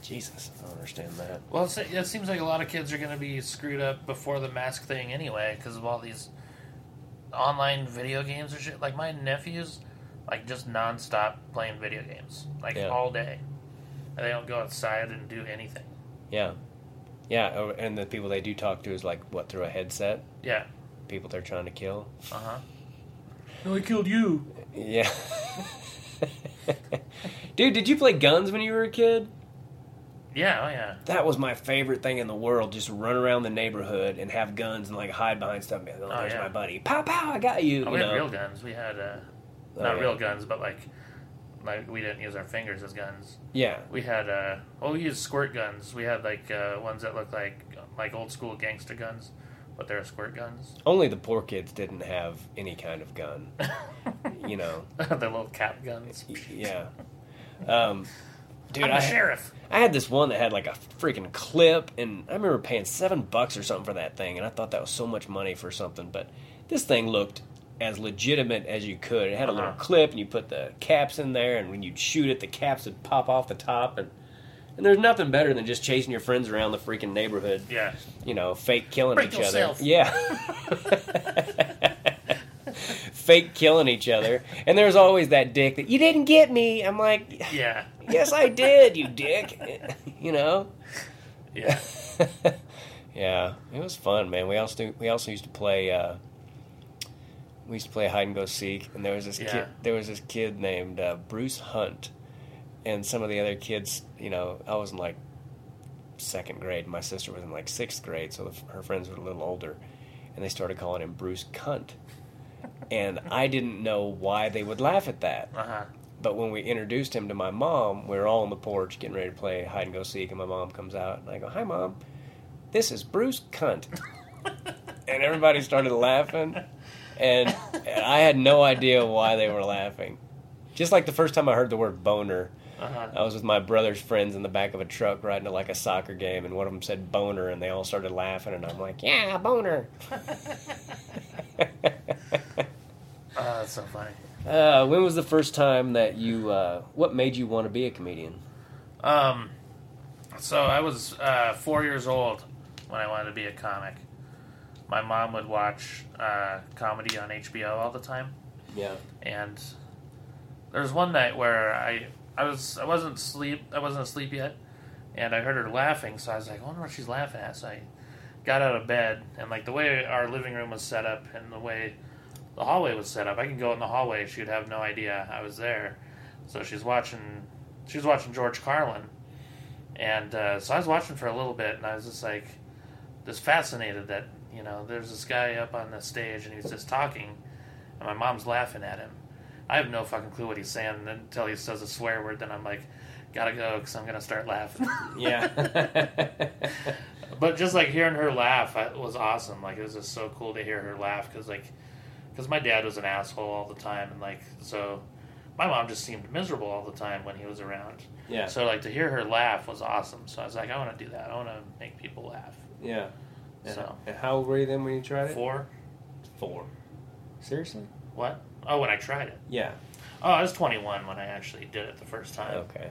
Jesus, I don't understand that.
Well, it seems like a lot of kids are going to be screwed up before the mask thing anyway because of all these online video games or shit. Like my nephews, like just nonstop playing video games, like
Yeah.
all day, and they don't go outside and do anything.
Yeah, yeah, oh, and the people they do talk to is like what through a headset.
Yeah.
People they're trying to kill.
Uh huh. No, I killed you.
Yeah. Dude, did you play guns when you were a kid?
Yeah. Oh yeah.
That was my favorite thing in the world. Just run around the neighborhood and have guns and like hide behind stuff. Like, oh,
Oh,
there's
yeah.
my buddy. Pow pow! I got you.
Oh,
you
we had real guns. We had uh,
Oh,
not
yeah.
real guns, but like like we didn't use our fingers as guns.
Yeah.
We had uh, well, we used squirt guns. We had like uh, ones that looked like like old school gangster guns, but they're squirt guns.
Only the poor kids didn't have any kind of gun. you know.
the little cap guns.
Yeah. Um, dude,
I'm
I
the sheriff.
I had this one that had like a freaking clip, and I remember paying seven bucks or something for that thing, and I thought that was so much money for something. But this thing looked as legitimate as you could. It had a little
Uh-huh.
clip, and you put the caps in there, and when you'd shoot it, the caps would pop off the top, and and there's nothing better than just chasing your friends around the freaking neighborhood.
Yeah.
You know, fake killing
Break
each
yourself.
other. Yeah. fake killing each other, and there's always that dick that you didn't get me. I'm like,
Yeah.
yes, I did, you dick. you know.
Yeah.
yeah, it was fun, man. We also we also used to play. Uh, we used to play hide and go seek, and there was this
Yeah.
kid. There was this kid named uh, Bruce Hunt, and some of the other kids. You know, I was in like second grade. My sister was in like sixth grade, so the, her friends were a little older, and they started calling him Bruce Cunt. And I didn't know why they would laugh at that.
Uh huh.
But when we introduced him to my mom, we were all on the porch getting ready to play hide and go seek, and my mom comes out, and I go, "Hi, mom, this is Bruce Cunt," and everybody started laughing, and, and I had no idea why they were laughing. Just like the first time I heard the word boner,
Uh huh.
I was with my brother's friends in the back of a truck riding to like a soccer game, and one of them said boner, and they all started laughing, and I'm like, "Yeah, boner."
Oh, that's so funny.
uh, when was the first time that you? Uh, what made you want to be a comedian?
Um, so I was uh, four years old when I wanted to be a comic. My mom would watch uh, comedy on HBO all the time,
Yeah.
and there was one night where I I was I wasn't sleep I wasn't asleep yet, and I heard her laughing. So I was like, I wonder what she's laughing at. So I got out of bed, and like the way our living room was set up, and the way the hallway was set up, I could go in the hallway. She'd have no idea I was there. So she's watching. She was watching George Carlin, and uh, so I was watching for a little bit, and I was just like, just fascinated that you know there's this guy up on the stage and he's just talking, and my mom's laughing at him. I have no fucking clue what he's saying until he says a swear word. Then I'm like, gotta go because I'm gonna start laughing.
Yeah.
but just like hearing her laugh was awesome. Like it was just so cool to hear her laugh because like because my dad was an asshole all the time and like so my mom just seemed miserable all the time when he was around.
yeah.
So like to hear her laugh was awesome. So I was like, I want to do that. I want to make people laugh.
Yeah. And,
So
and how old were you then when you tried it?
four,
Four. Seriously?
what? Oh, when I tried it.
Yeah.
Oh, I was 21 when I actually did it the first time.
Okay.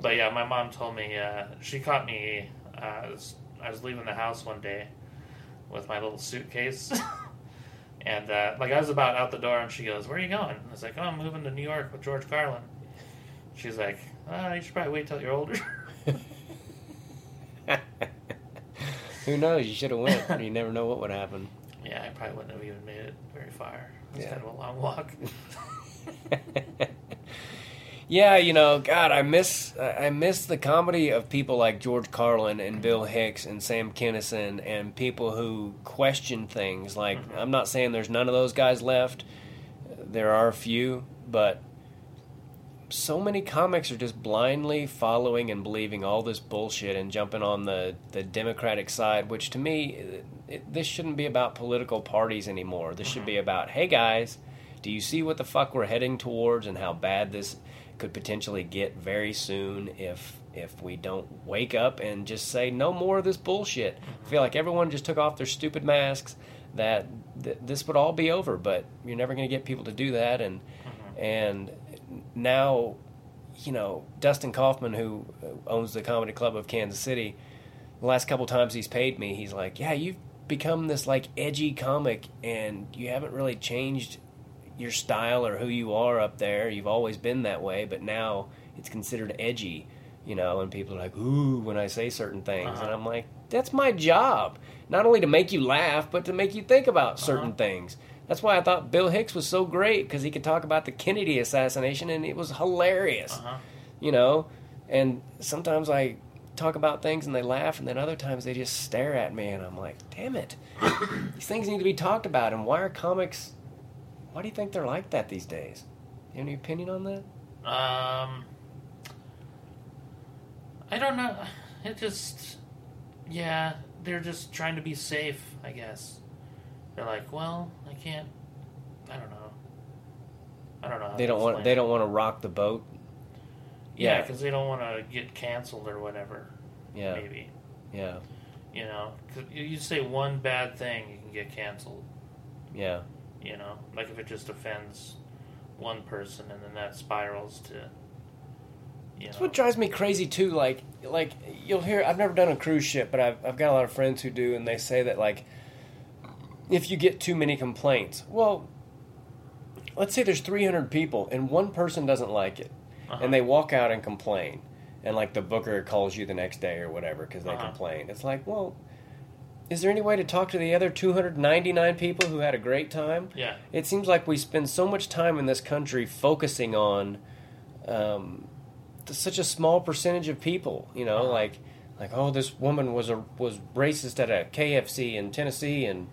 But yeah, my mom told me uh, she caught me. Uh, I, was, I was leaving the house one day with my little suitcase, and uh, like I was about out the door, and she goes, "Where are you going?" And I was like, "Oh, I'm moving to New York with George Carlin." She's like, uh, "You should probably wait till you're older."
Who knows? You should have went. You never know what would happen.
yeah, I probably wouldn't have even made it very far. It's
Yeah.
kind of a long walk.
yeah, you know, God, I miss I miss the comedy of people like George Carlin and Bill Hicks and Sam Kinison and people who question things. Like, mm-hmm. I'm not saying there's none of those guys left. There are a few, but so many comics are just blindly following and believing all this bullshit and jumping on the, the Democratic side, which to me, it, it, this shouldn't be about political parties anymore. This should be about, hey guys, do you see what the fuck we're heading towards and how bad this could potentially get very soon if if we don't wake up and just say no more of this bullshit? I feel like everyone just took off their stupid masks that th- this would all be over, but you're never going to get people to do that and mm-hmm. and now you know Dustin Kaufman who owns the comedy club of Kansas City the last couple times he's paid me he's like yeah you've become this like edgy comic and you haven't really changed your style or who you are up there you've always been that way but now it's considered edgy you know and people are like ooh when I say certain things and
Uh-huh.
I'm like that's my job not only to make you laugh but to make you think about certain
Uh-huh.
things that's why I thought Bill Hicks was so great because he could talk about the Kennedy assassination and it was hilarious
Uh-huh.
you know and sometimes i talk about things and they laugh and then other times they just stare at me and i'm like damn it these things need to be talked about and why are comics why do you think they're like that these days you have any opinion on that
Um, I don't know. It just, yeah, they're just trying to be safe. I guess they're like, well, I can't. I don't know. I don't know. how
they don't want
explain
they don't want to rock the boat
Yeah, because they don't want to get canceled or whatever.
yeah
Maybe
yeah
you know, 'cause you you say one bad thing, you can get canceled.
yeah
You know, like if it just offends one person, and then that spirals to. You
That's
know,
what drives me crazy too. Like, like you'll hear. I've never done a cruise ship, but I've I've got a lot of friends who do, and they say that like, if you get too many complaints, well, let's say there's 300 people and one person doesn't like it,
Uh-huh.
and they walk out and complain, and like the booker calls you the next day or whatever because they
Uh-huh.
complain. It's like, well, is there any way to talk to the other 299 people who had a great time?
Yeah.
It seems like we spend so much time in this country focusing on um, such a small percentage of people. You know,
Uh-huh.
like like oh, this woman was a was racist at a KFC in Tennessee and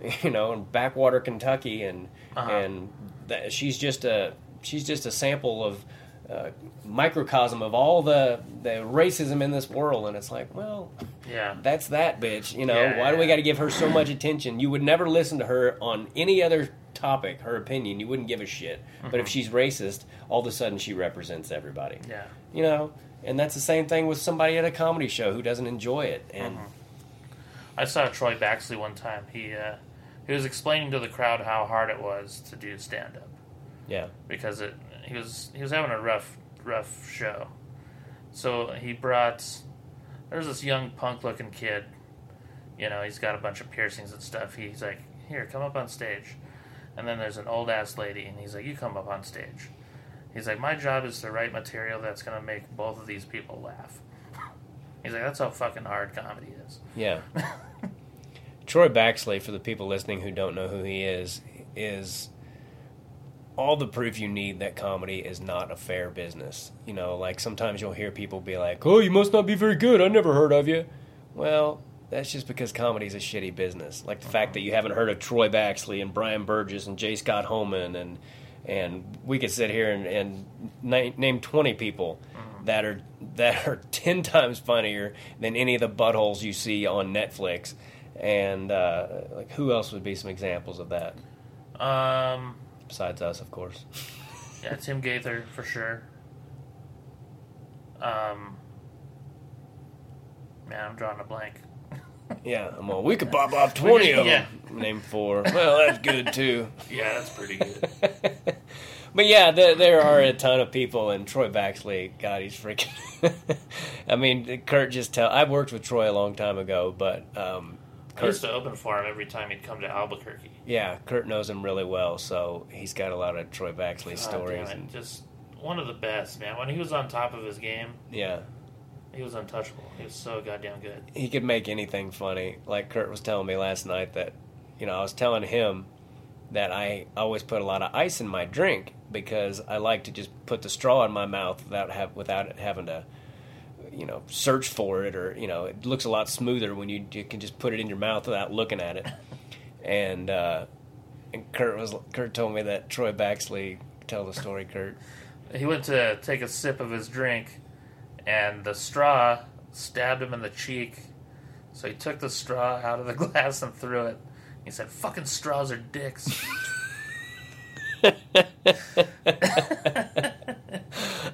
you know in backwater Kentucky and
Uh-huh.
and that she's just a she's just a sample of. Uh, microcosm of all the the racism in this world, and it's like, well,
Yeah.
that's that bitch. You know,
Yeah,
why do we got to give her so much attention? You would never listen to her on any other topic, her opinion. You wouldn't give a shit. But
Mm-hmm.
if she's racist, all of a sudden she represents everybody.
Yeah.
You know, and that's the same thing with somebody at a comedy show who doesn't enjoy it. And
I saw Troy Baxley one time. He uh, he was explaining to the crowd how hard it was to do stand up
yeah,
because it he was he was having a rough rough show. So he brought there's this young punk looking kid. You know, he's got a bunch of piercings and stuff. He's like, "Here, come up on stage." And then there's an old ass lady, and he's like, "You come up on stage." He's like, "My job is to write material that's going to make both of these people laugh." He's like, that's how fucking hard comedy is.
Yeah. Troy Baxley, for the people listening who don't know who he is, is all the proof you need that comedy is not a fair business. You know, like sometimes you'll hear people be like, "Oh, you must not be very good. I never heard of you." Well, that's just because comedy's a shitty business. Like the fact that you haven't heard of Troy Baxley and Brian Burgess and J. Scott Holman and and we could sit here and, and na- name twenty people that are that are ten times funnier than any of the buttholes you see on Netflix. And uh, like, who else would be some examples of that
Um,
besides us, of course?
yeah, Tim Gaither for sure. Um, man, I'm drawing a blank.
Yeah, well, we could pop off twenty of
Yeah.
them. Name four. Well, that's good too.
Yeah, that's pretty good.
But yeah, there, there are a ton of people, and Troy Baxley, God, he's freaking. I mean, Kurt just tell. I worked with Troy a long time ago, but um,
I used to open for him every time he'd come to Albuquerque.
yeah, Kurt knows him really well, so he's got a lot of Troy Baxley
God
stories.
it,
And,
just one of the best, man. When he was on top of his game,
yeah,
he was untouchable. He was so goddamn good.
he could make anything funny. Like Kurt was telling me last night that, you know, I was telling him that I always put a lot of ice in my drink because I like to just put the straw in my mouth without have without it having to, you know, search for it or you know, it looks a lot smoother when you, you can just put it in your mouth without looking at it. and uh, and Kurt was Kurt told me that Troy Baxley tell the story, Kurt.
He went to take a sip of his drink, and the straw stabbed him in the cheek. So he took the straw out of the glass and threw it. He said, "Fucking straws are dicks."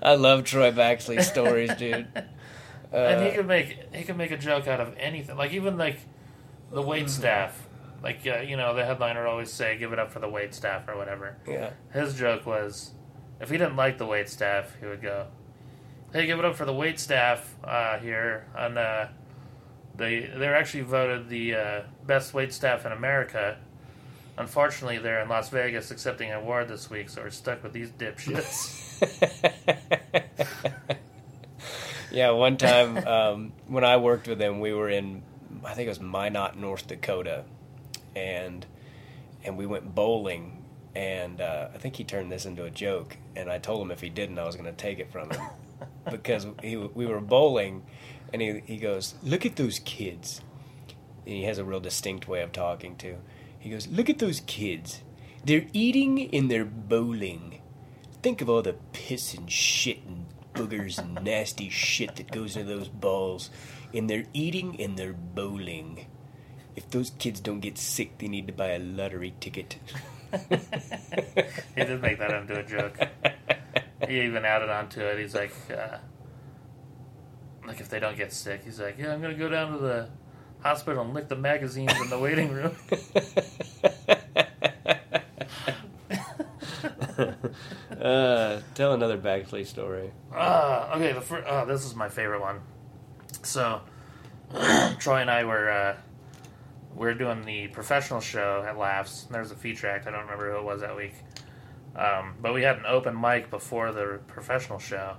I love Troy Baxley's stories, dude.
And he
Uh,
could make he could make a joke out of anything. Like even like the wait staff. Like uh, you know, the headliner always say, "Give it up for the wait staff" or whatever.
yeah.
His joke was, if he didn't like the wait staff, he would go, "Hey, give it up for the wait staff uh, here." And uh, they they're actually voted the uh, best wait staff in America. Unfortunately, they're in Las Vegas accepting an award this week, so we're stuck with these dipshits.
yeah, one time um, when I worked with him, we were in, I think it was Minot, North Dakota, and and we went bowling, and uh, I think he turned this into a joke, and I told him if he didn't, I was going to take it from him. Because he we were bowling, and he he goes, look at those kids, and he has a real distinct way of talking too. He goes, look at those kids, they're eating and they're bowling. Think of all the piss and shit and boogers and nasty shit that goes into those balls. And they're eating and they're bowling. If those kids don't get sick, they need to buy a lottery ticket.
he did make that into a joke. He even added on to it. He's like, uh, like if they don't get sick, he's like, yeah, I'm gonna go down to the hospital and lick the magazines in the waiting room.
uh, tell another Baxley story.
Uh, okay, the fir- oh, this is my favorite one. So, Troy and I were uh, we are doing the professional show at Laffs. There was a feature act. I don't remember who it was that week, um, but we had an open mic before the professional show,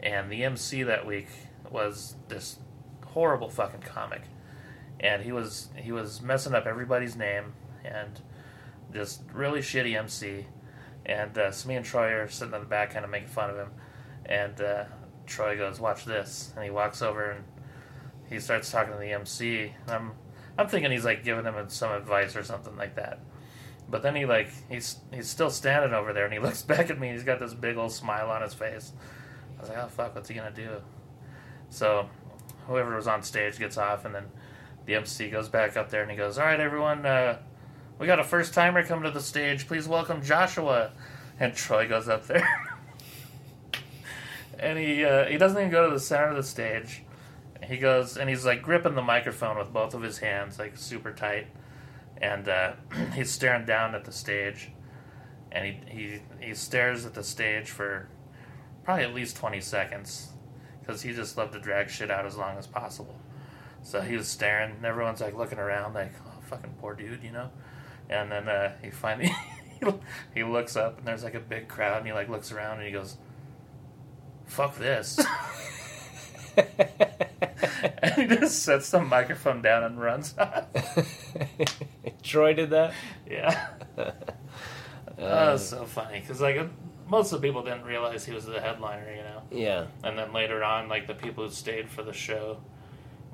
and the MC that week was this horrible fucking comic, and he was he was messing up everybody's name and just really shitty MC. And uh, so me and Troy are sitting in the back, kind of making fun of him. And uh, Troy goes, "Watch this!" And he walks over and he starts talking to the MC. And I'm I'm thinking he's like giving him some advice or something like that. But then he like he's he's still standing over there and he looks back at me. He's got this big old smile on his face. I was like, "Oh fuck, what's he gonna do?" So whoever was on stage gets off, and then the MC goes back up there and he goes, "All right, everyone." Uh, we got a first timer coming to the stage. Please welcome Joshua. And Troy goes up there. and he uh, he doesn't even go to the center of the stage. He goes and he's like gripping the microphone with both of his hands, like super tight. And uh, he's staring down at the stage. And he, he, he stares at the stage for probably at least 20 seconds. Because he just loved to drag shit out as long as possible. So he was staring, and everyone's like looking around, like, oh, fucking poor dude, you know? And then uh, he finally he looks up and there's like a big crowd and he like looks around and he goes, "Fuck this." and he just sets the microphone down and runs off.
Troy did that.
Yeah. that was so funny because like most of the people didn't realize he was the headliner, you know.
Yeah.
And then later on, like the people who stayed for the show,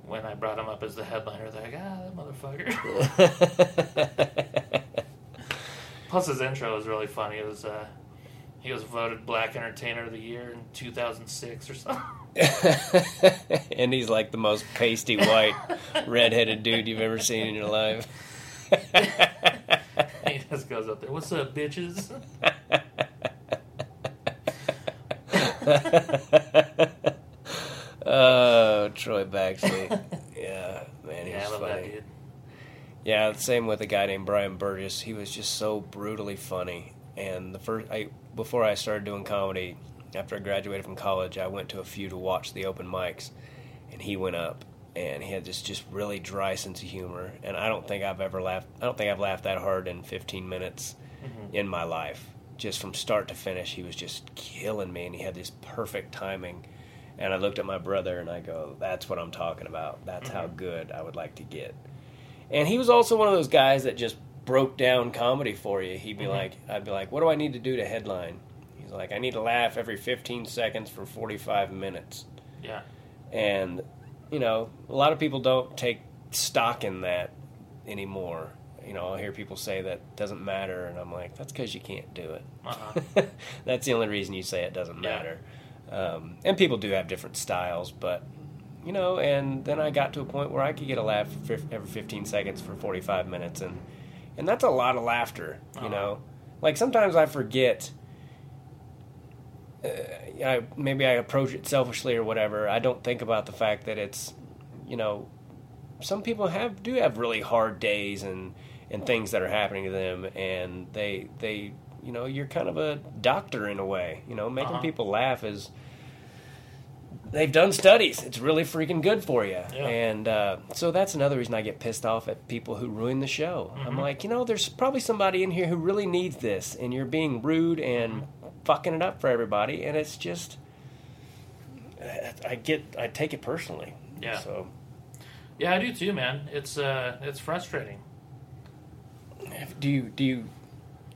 when I brought him up as the headliner, they're like, ah, that motherfucker. Plus, his intro was really funny. It was uh, he was voted Black Entertainer of the Year in 2006 or something.
and he's like the most pasty white, redheaded dude you've ever seen in your life.
he just goes up there, "What's up, bitches?"
Oh, Troy Baxley. Yeah, man, he
yeah, I
was
love that
funny.
dude.
Yeah, same with a guy named Brian Burgess. He was just so brutally funny. And the first, I before I started doing comedy, after I graduated from college, I went to a few to watch the open mics, and he went up, and he had this just really dry sense of humor. And I don't think I've ever laughed. I don't think I've laughed that hard in 15 minutes mm-hmm. in my life. Just from start to finish, he was just killing me, and he had this perfect timing. And I looked at my brother, and I go, "That's what I'm talking about. That's how mm-hmm. good I would like to get." And he was also one of those guys that just broke down comedy for you. He'd be mm-hmm. like, I'd be like, what do I need to do to headline? He's like, I need to laugh every 15 seconds for 45 minutes.
Yeah,
And, you know, a lot of people don't take stock in that anymore. You know, I hear people say that doesn't matter, and I'm like, that's because you can't do it.
uh-uh.
that's the only reason you say it doesn't
Yeah.
matter. Um, and people do have different styles, but you know. And then I got to a point where I could get a laugh every 15 seconds for 45 minutes, and and that's a lot of laughter. You
Uh-huh.
know, like sometimes I forget. Uh, I, maybe I approach it selfishly or whatever. I don't think about the fact that it's, you know, some people have do have really hard days and and things that are happening to them, and they they you know you're kind of a doctor in a way. You know, making
Uh-huh.
people laugh is. They've done studies. It's really freaking good for you,
Yeah.
and uh, so that's another reason I get pissed off at people who ruin the show. I'm
Mm-hmm.
like, you know, there's probably somebody in here who really needs this, and you're being rude and
Mm-hmm.
fucking it up for everybody, and it's just, I- I get, I take it personally.
Yeah.
So
yeah, I do too, man. It's uh, it's frustrating.
Do you do you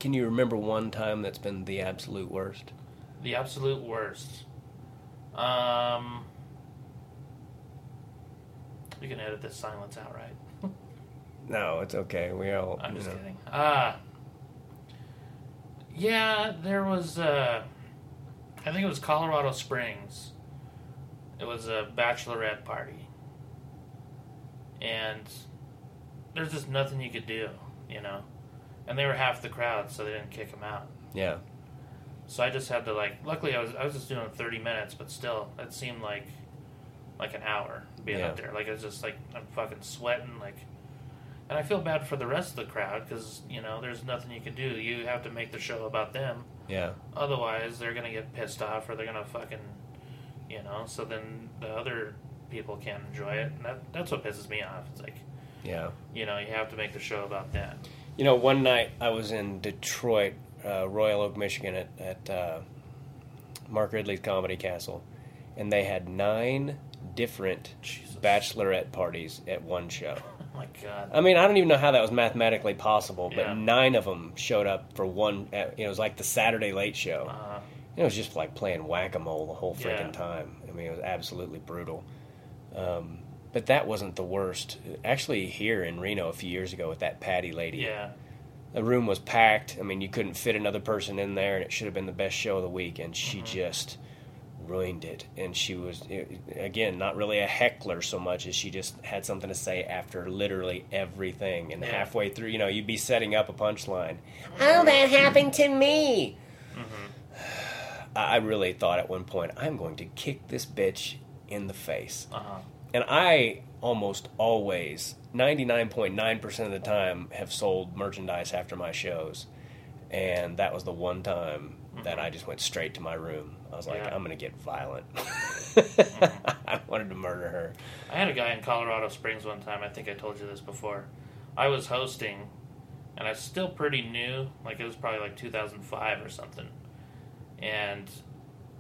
can you remember one time that's been the absolute worst?
The absolute worst. Um, we can edit this silence out, right?
No, it's okay. We all.
I'm just
know.
kidding. Uh yeah, there was uh I think it was Colorado Springs. It was a bachelorette party. And there's just nothing you could do, you know. And they were half the crowd, so they didn't kick them out.
Yeah,
So I just had to like. Luckily, I was I was just doing thirty minutes, but still, it seemed like like an hour being
Yeah.
out there. Like it was just like I'm fucking sweating, like. And I feel bad for the rest of the crowd because you know there's nothing you can do. You have to make the show about them.
yeah,
Otherwise, they're gonna get pissed off or they're gonna fucking, you know. So then the other people can't enjoy it, and that that's what pisses me off. It's like
yeah.
you know you have to make the show about them.
You know, one night I was in Detroit, uh, Royal Oak, Michigan, at, at uh, Mark Ridley's Comedy Castle, and they had nine different
Jesus.
bachelorette parties at one show.
Oh my god.
I mean, I don't even know how that was mathematically possible, but
Yeah.
nine of them showed up for one. uh, You know, it was like the Saturday Late Show.
Uh,
It was just like playing whack a mole the whole freaking
Yeah.
time. I mean, it was absolutely brutal. Um, but that wasn't the worst. Actually, here in Reno a few years ago with that Patty lady,
yeah.
the room was packed. I mean, you couldn't fit another person in there, and it should have been the best show of the week. And she
Mm-hmm.
just ruined it. And she was, again, not really a heckler so much as she just had something to say after literally everything. And
Yeah.
halfway through, you know, you'd be setting up a punchline. Oh, that happened to me. I I really thought at one point, I'm going to kick this bitch in the face.
Uh huh.
And I almost always, 99.9% of the time, have sold merchandise after my shows. And that was the one time mm-hmm. that I just went straight to my room. I was like,
Yeah.
I'm going to get violent. Mm-hmm. I wanted to murder her.
I had a guy in Colorado Springs one time. I think I told you this before. I was hosting, and I was still pretty new. Like it was probably like 2005 or something. And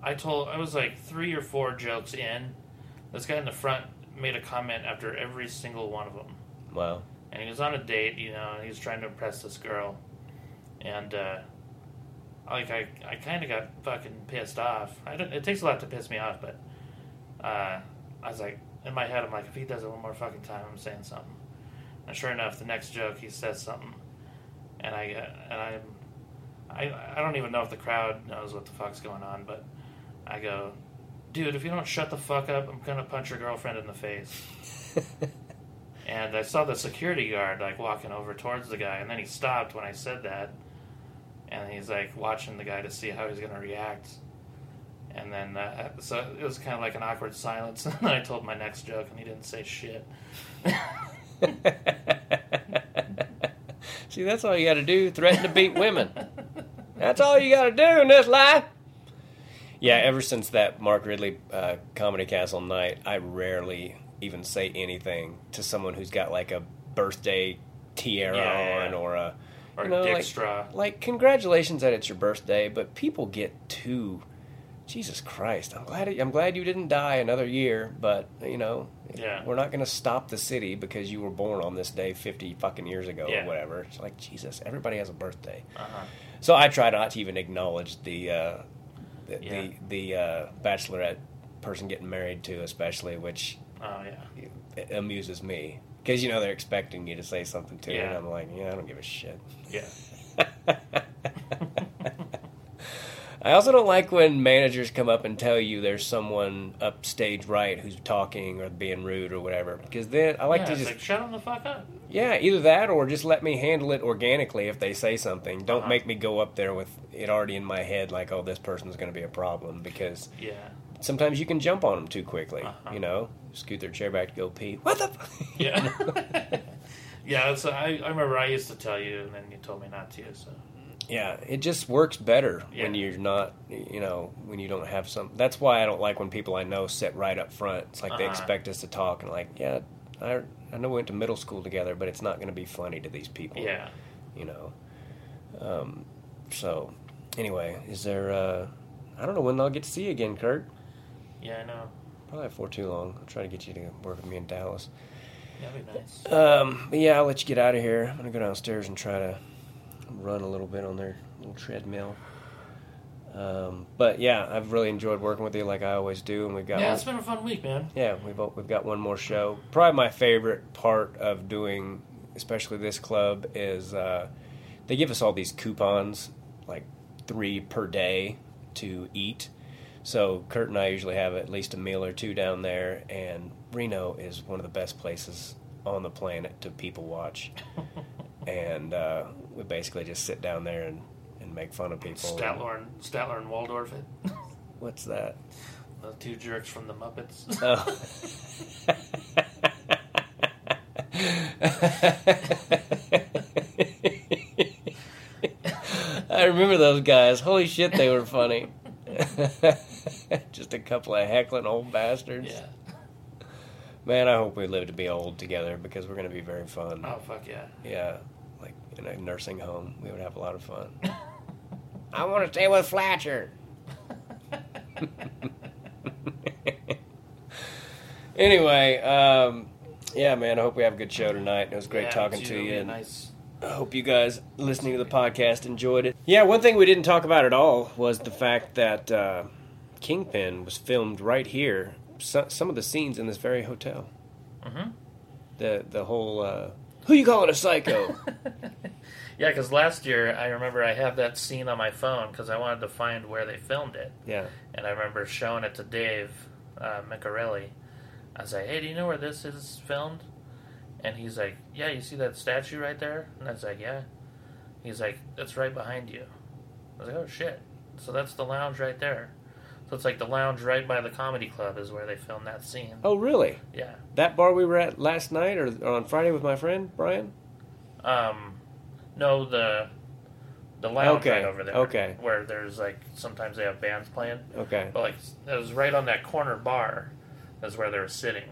I told I was like three or four jokes in. This guy in the front made a comment after every single one of them.
Wow.
And he was on a date, you know, and he was trying to impress this girl. And, uh, like, I, I kind of got fucking pissed off. I don't, it takes a lot to piss me off, but uh, I was like, in my head, I'm like, if he does it one more fucking time, I'm saying something. And sure enough, the next joke, he says something. And I, uh, and I'm, I, I don't even know if the crowd knows what the fuck's going on, but I go, dude, if you don't shut the fuck up, I'm gonna punch your girlfriend in the face. and I saw the security guard like walking over towards the guy, and then he stopped when I said that, and he's like watching the guy to see how he's gonna react. And then, uh, so it was kind of like an awkward silence. And then I told my next joke, and he didn't say shit.
See, that's all you got to do. Threaten to beat women. That's all you got to do in this life. Yeah, ever since that Mark Ridley uh, Comedy Castle night, I rarely even say anything to someone who's got like a birthday tiara
Yeah,
on or a
Or
you know,
dick
like,
straw.
Like, congratulations that it's your birthday, but people get too. Jesus Christ! I'm glad. I'm glad you didn't die another year, but you know,
Yeah.
we're not going to stop the city because you were born on this day 50 fucking years ago
Yeah.
or whatever. It's like Jesus. Everybody has a birthday,
Uh-huh.
so I try not to even acknowledge the uh, the
Yeah.
the, the uh, bachelorette person getting married to, especially, which
Oh, yeah.
amuses me because you know they're expecting you to say something to,
Yeah.
and I'm like, yeah, I don't give a shit.
Yeah.
I also don't like when managers come up and tell you there's someone up stage right who's talking or being rude or whatever. Because then I like
yeah,
to just
like, shut them the fuck up.
yeah, either that or just let me handle it organically if they say something. Don't
Uh-huh.
make me go up there with it already in my head like, oh, this person's going to be a problem because
Yeah.
sometimes you can jump on them too quickly.
Uh-huh.
You know, scoot their chair back to go pee. What the?
Yeah. yeah, that's, I, I remember I used to tell you, and then you told me not to, so.
Yeah, it just works better when you're not, you know, when you don't have some. That's why I don't like when people I know sit right up front. It's like they
Uh-huh.
expect us to talk and like, yeah, I, I know we went to middle school together, but it's not going to be funny to these people.
Yeah.
you know. Um, so, anyway, is there? Uh, I don't know when I'll get to see you again, Kurt.
Yeah, I know.
Probably before too long. I'll try to get you to work with me in Dallas.
That'd be nice.
Um, but yeah, I'll let you get out of here. I'm gonna go downstairs and try to run a little bit on their little treadmill. Um, but yeah, I've really enjoyed working with you, like I always do, and we've got
Yeah,
one-
it's been a fun week, man.
yeah, we've we've got one more show. Probably my favorite part of doing, especially this club, is uh, they give us all these coupons, like three per day to eat. So Kurt and I usually have at least a meal or two down there, and Reno is one of the best places on the planet to people watch. and uh, we basically just sit down there and, and make fun of people.
Statler and, Statler and Waldorf, it.
What's that?
the two jerks from the Muppets. Oh.
I remember those guys. Holy shit, they were funny. Just a couple of heckling old bastards.
yeah.
Man, I hope we live to be old together because we're going to be very fun.
Oh, fuck yeah.
Yeah, in a nursing home, we would have a lot of fun. I want to stay with Flatcher. anyway, um, yeah, man, I hope we have a good show tonight. It was great
Yeah,
talking
too,
to you. And
Nice.
I hope you guys listening to the podcast enjoyed it. Yeah, one thing we didn't talk about at all was the fact that uh, Kingpin was filmed right here. So, some of the scenes in this very hotel.
Mm-hmm.
The the whole uh, who you calling a psycho?
Yeah, because last year I remember I have that scene on my phone because I wanted to find where they filmed it,
yeah,
and I remember showing it to Dave uh, Micarelli. I was like, "Hey, do you know where this is filmed?" And he's like, "Yeah, you see that statue right there?" And I was like, "Yeah." He's like, "That's right behind you." I was like, "Oh shit!" So that's the lounge right there. So it's like the lounge right by the comedy club is where they filmed that scene.
Oh, really?
Yeah.
That bar we were at last night or, or on Friday with my friend Brian?
Um, no, the the lounge
Okay,
right over there.
okay.
Where there's like sometimes they have bands playing,
Okay.
but like it was right on that corner bar. Is where they were sitting.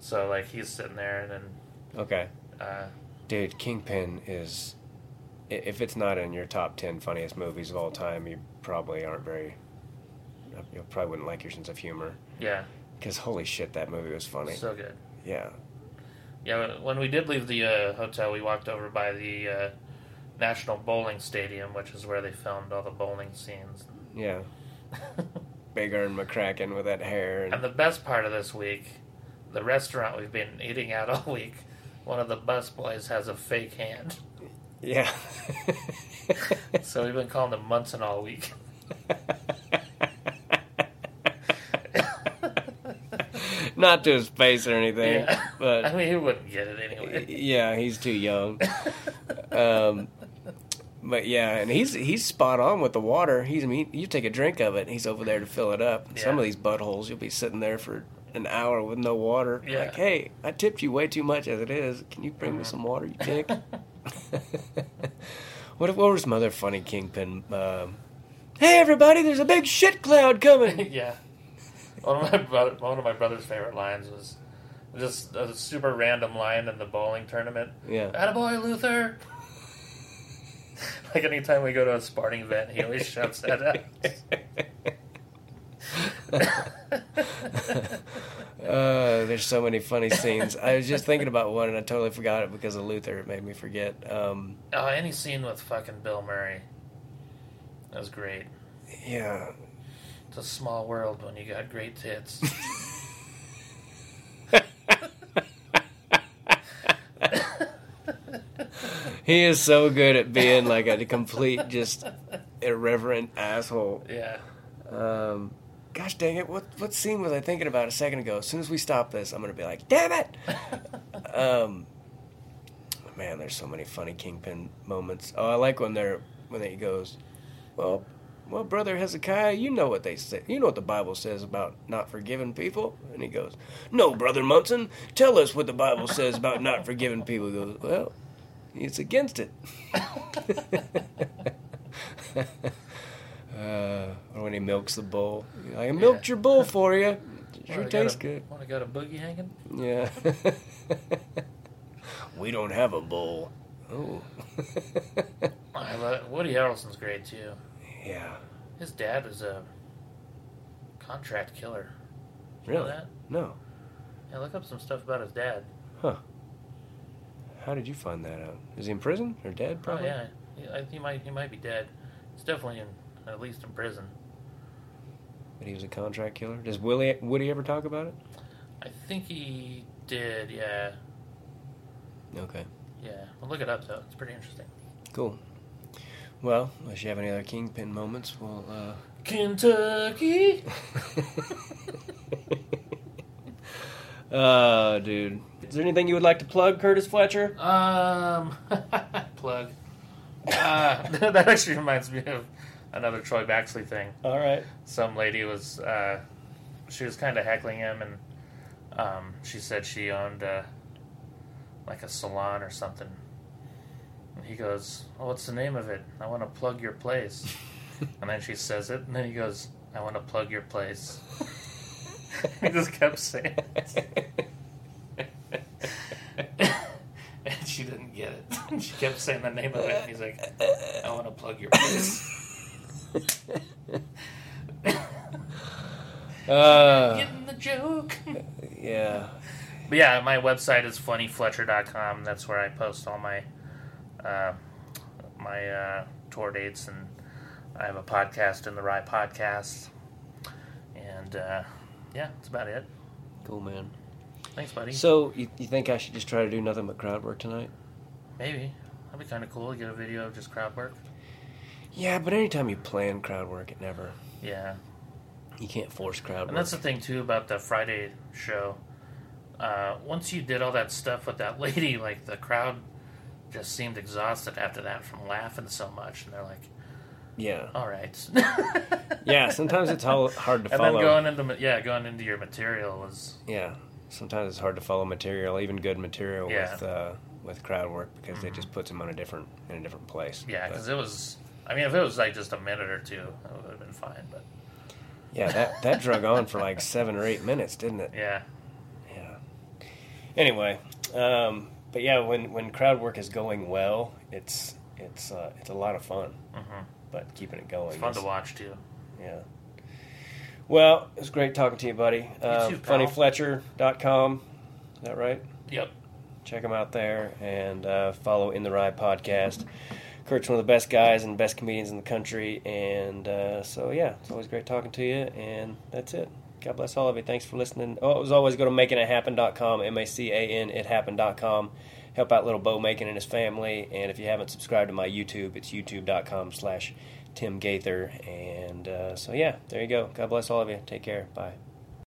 So like he's sitting there, and then
Okay.
uh,
Dude, Kingpin is. If it's not in your top 10 funniest movies of all time, you probably aren't very. You probably wouldn't like your sense of humor.
yeah,
Because holy shit, that movie was funny.
So good.
yeah.
Yeah, when we did leave the uh, hotel, we walked over by the uh, National Bowling Stadium, which is where they filmed all the bowling scenes.
Yeah. Big Ern McCracken with that hair. And,
And the best part of this week, the restaurant we've been eating at all week, one of the bus boys has a fake hand.
yeah.
So we've been calling him Munson all week.
Not to his face or anything,
Yeah. I
but
mean, he wouldn't get it anyway.
yeah, he's too young. Um, but yeah, and he's he's spot on with the water. He's I mean, you take a drink of it, and he's over there to fill it up. Some of these buttholes, you'll be sitting there for an hour with no water.
Yeah.
Like, hey, I tipped you way too much as it is. Can you bring me some water, you dick? what what were some other funny kingpin? Um, hey, everybody, there's a big shit cloud coming.
yeah. One of my brother, one of my brother's favorite lines was just a super random line in the bowling tournament.
yeah.
Attaboy, Luther! like anytime we go to a sporting event, he always shouts that out.
Uh, there's so many funny scenes. I was just thinking about one and I totally forgot it because of Luther. It made me forget. Um,
oh, any scene with fucking Bill Murray. That was great.
yeah.
It's a small world when you got great tits.
He is so good at being like a complete, just irreverent asshole.
yeah.
Um, gosh dang it! What what scene was I thinking about a second ago? As soon as we stop this, I'm gonna be like, damn it! um, man, there's so many funny kingpin moments. Oh, I like when they're when he goes, well, well, brother Hezekiah, you know what they say. You know what the Bible says about not forgiving people. And he goes, no, brother Munson, tell us what the Bible says about not forgiving people. He goes, well, it's against it. Uh, or when he milks the bull. I milked your bull for you. Sure tastes
a,
good.
Want to got a boogie hanging?
Yeah. we don't have a bull. Oh.
I love, Woody Harrelson's great too.
Yeah.
His dad is a contract killer. You
Really?
know that?
No.
Yeah, look up some stuff about his dad. Huh.
How did you find that out? Is he in prison or dead?
Oh
Probably.
yeah, he, I, he might he might be dead. He's definitely in at least in prison.
But he was a contract killer. Does Willie Woody ever talk about it?
I think he did. Yeah,
Okay.
yeah. Well, look it up though. It's pretty interesting.
Cool. Well, unless you have any other kingpin moments, we'll. Uh...
Kentucky.
uh, dude. Is there anything you would like to plug, Curtis Fletcher?
Um, plug. Uh, that actually reminds me of another Troy Baxley thing.
All right.
Some lady was, uh, she was kind of heckling him, and um, she said she owned uh, like a salon or something. And he goes, "Well, what's the name of it? I want to plug your place." and then she says it, and then he goes, "I want to plug your place." he just kept saying it. and she didn't get it. she kept saying the name of it. And he's like, I want to plug your place.
Uh,
Getting the joke.
yeah.
But yeah, my website is funnyfletcher.com. That's where I post all my uh, my uh, tour dates, and I have a podcast in the Rye Podcast. And uh, yeah, that's about it.
Cool, man.
Thanks, buddy.
So, you, you think I should just try to do nothing but crowd work tonight?
Maybe that'd be kind of cool to get a video of just crowd work.
Yeah, but anytime you plan crowd work, it never.
Yeah,
You can't force crowd
and
work.
that's the thing too about the Friday show. Uh, once you did all that stuff with that lady, like the crowd just seemed exhausted after that from laughing so much, and they're like,
yeah.
"All right."
Yeah, sometimes it's all hard to
and
follow.
then going into yeah, going into your material was
yeah, sometimes it's hard to follow material, even good material
Yeah.
with uh, with crowd work because it just puts them on a different in a different place.
yeah, because it was. I mean, if it was like just a minute or two, it would have been fine. But
yeah, that that drug on for like seven or eight minutes, didn't it?
yeah,
Yeah. Anyway, um, but yeah, when when crowd work is going well, it's it's uh, it's a lot of fun.
hmm
But keeping it going,
it's fun
is-
to watch too.
Yeah. Well, it was great talking to you, buddy. Uh,
too, pal.
funnyfletcher.com. Is that right?
Yep.
Check him out there and uh, follow In the Ride podcast. Kurt's one of the best guys and best comedians in the country. And uh, so, yeah, it's always great talking to you. And that's it. God bless all of you. Thanks for listening. Oh, as always, go to makingithappen.com, M A C A N it ithappen.com. Help out little Bo Macon and his family. And if you haven't subscribed to my YouTube, it's youtube.com slash Tim Gaither. And uh, so, yeah, there you go. God bless all of you. Take care. Bye.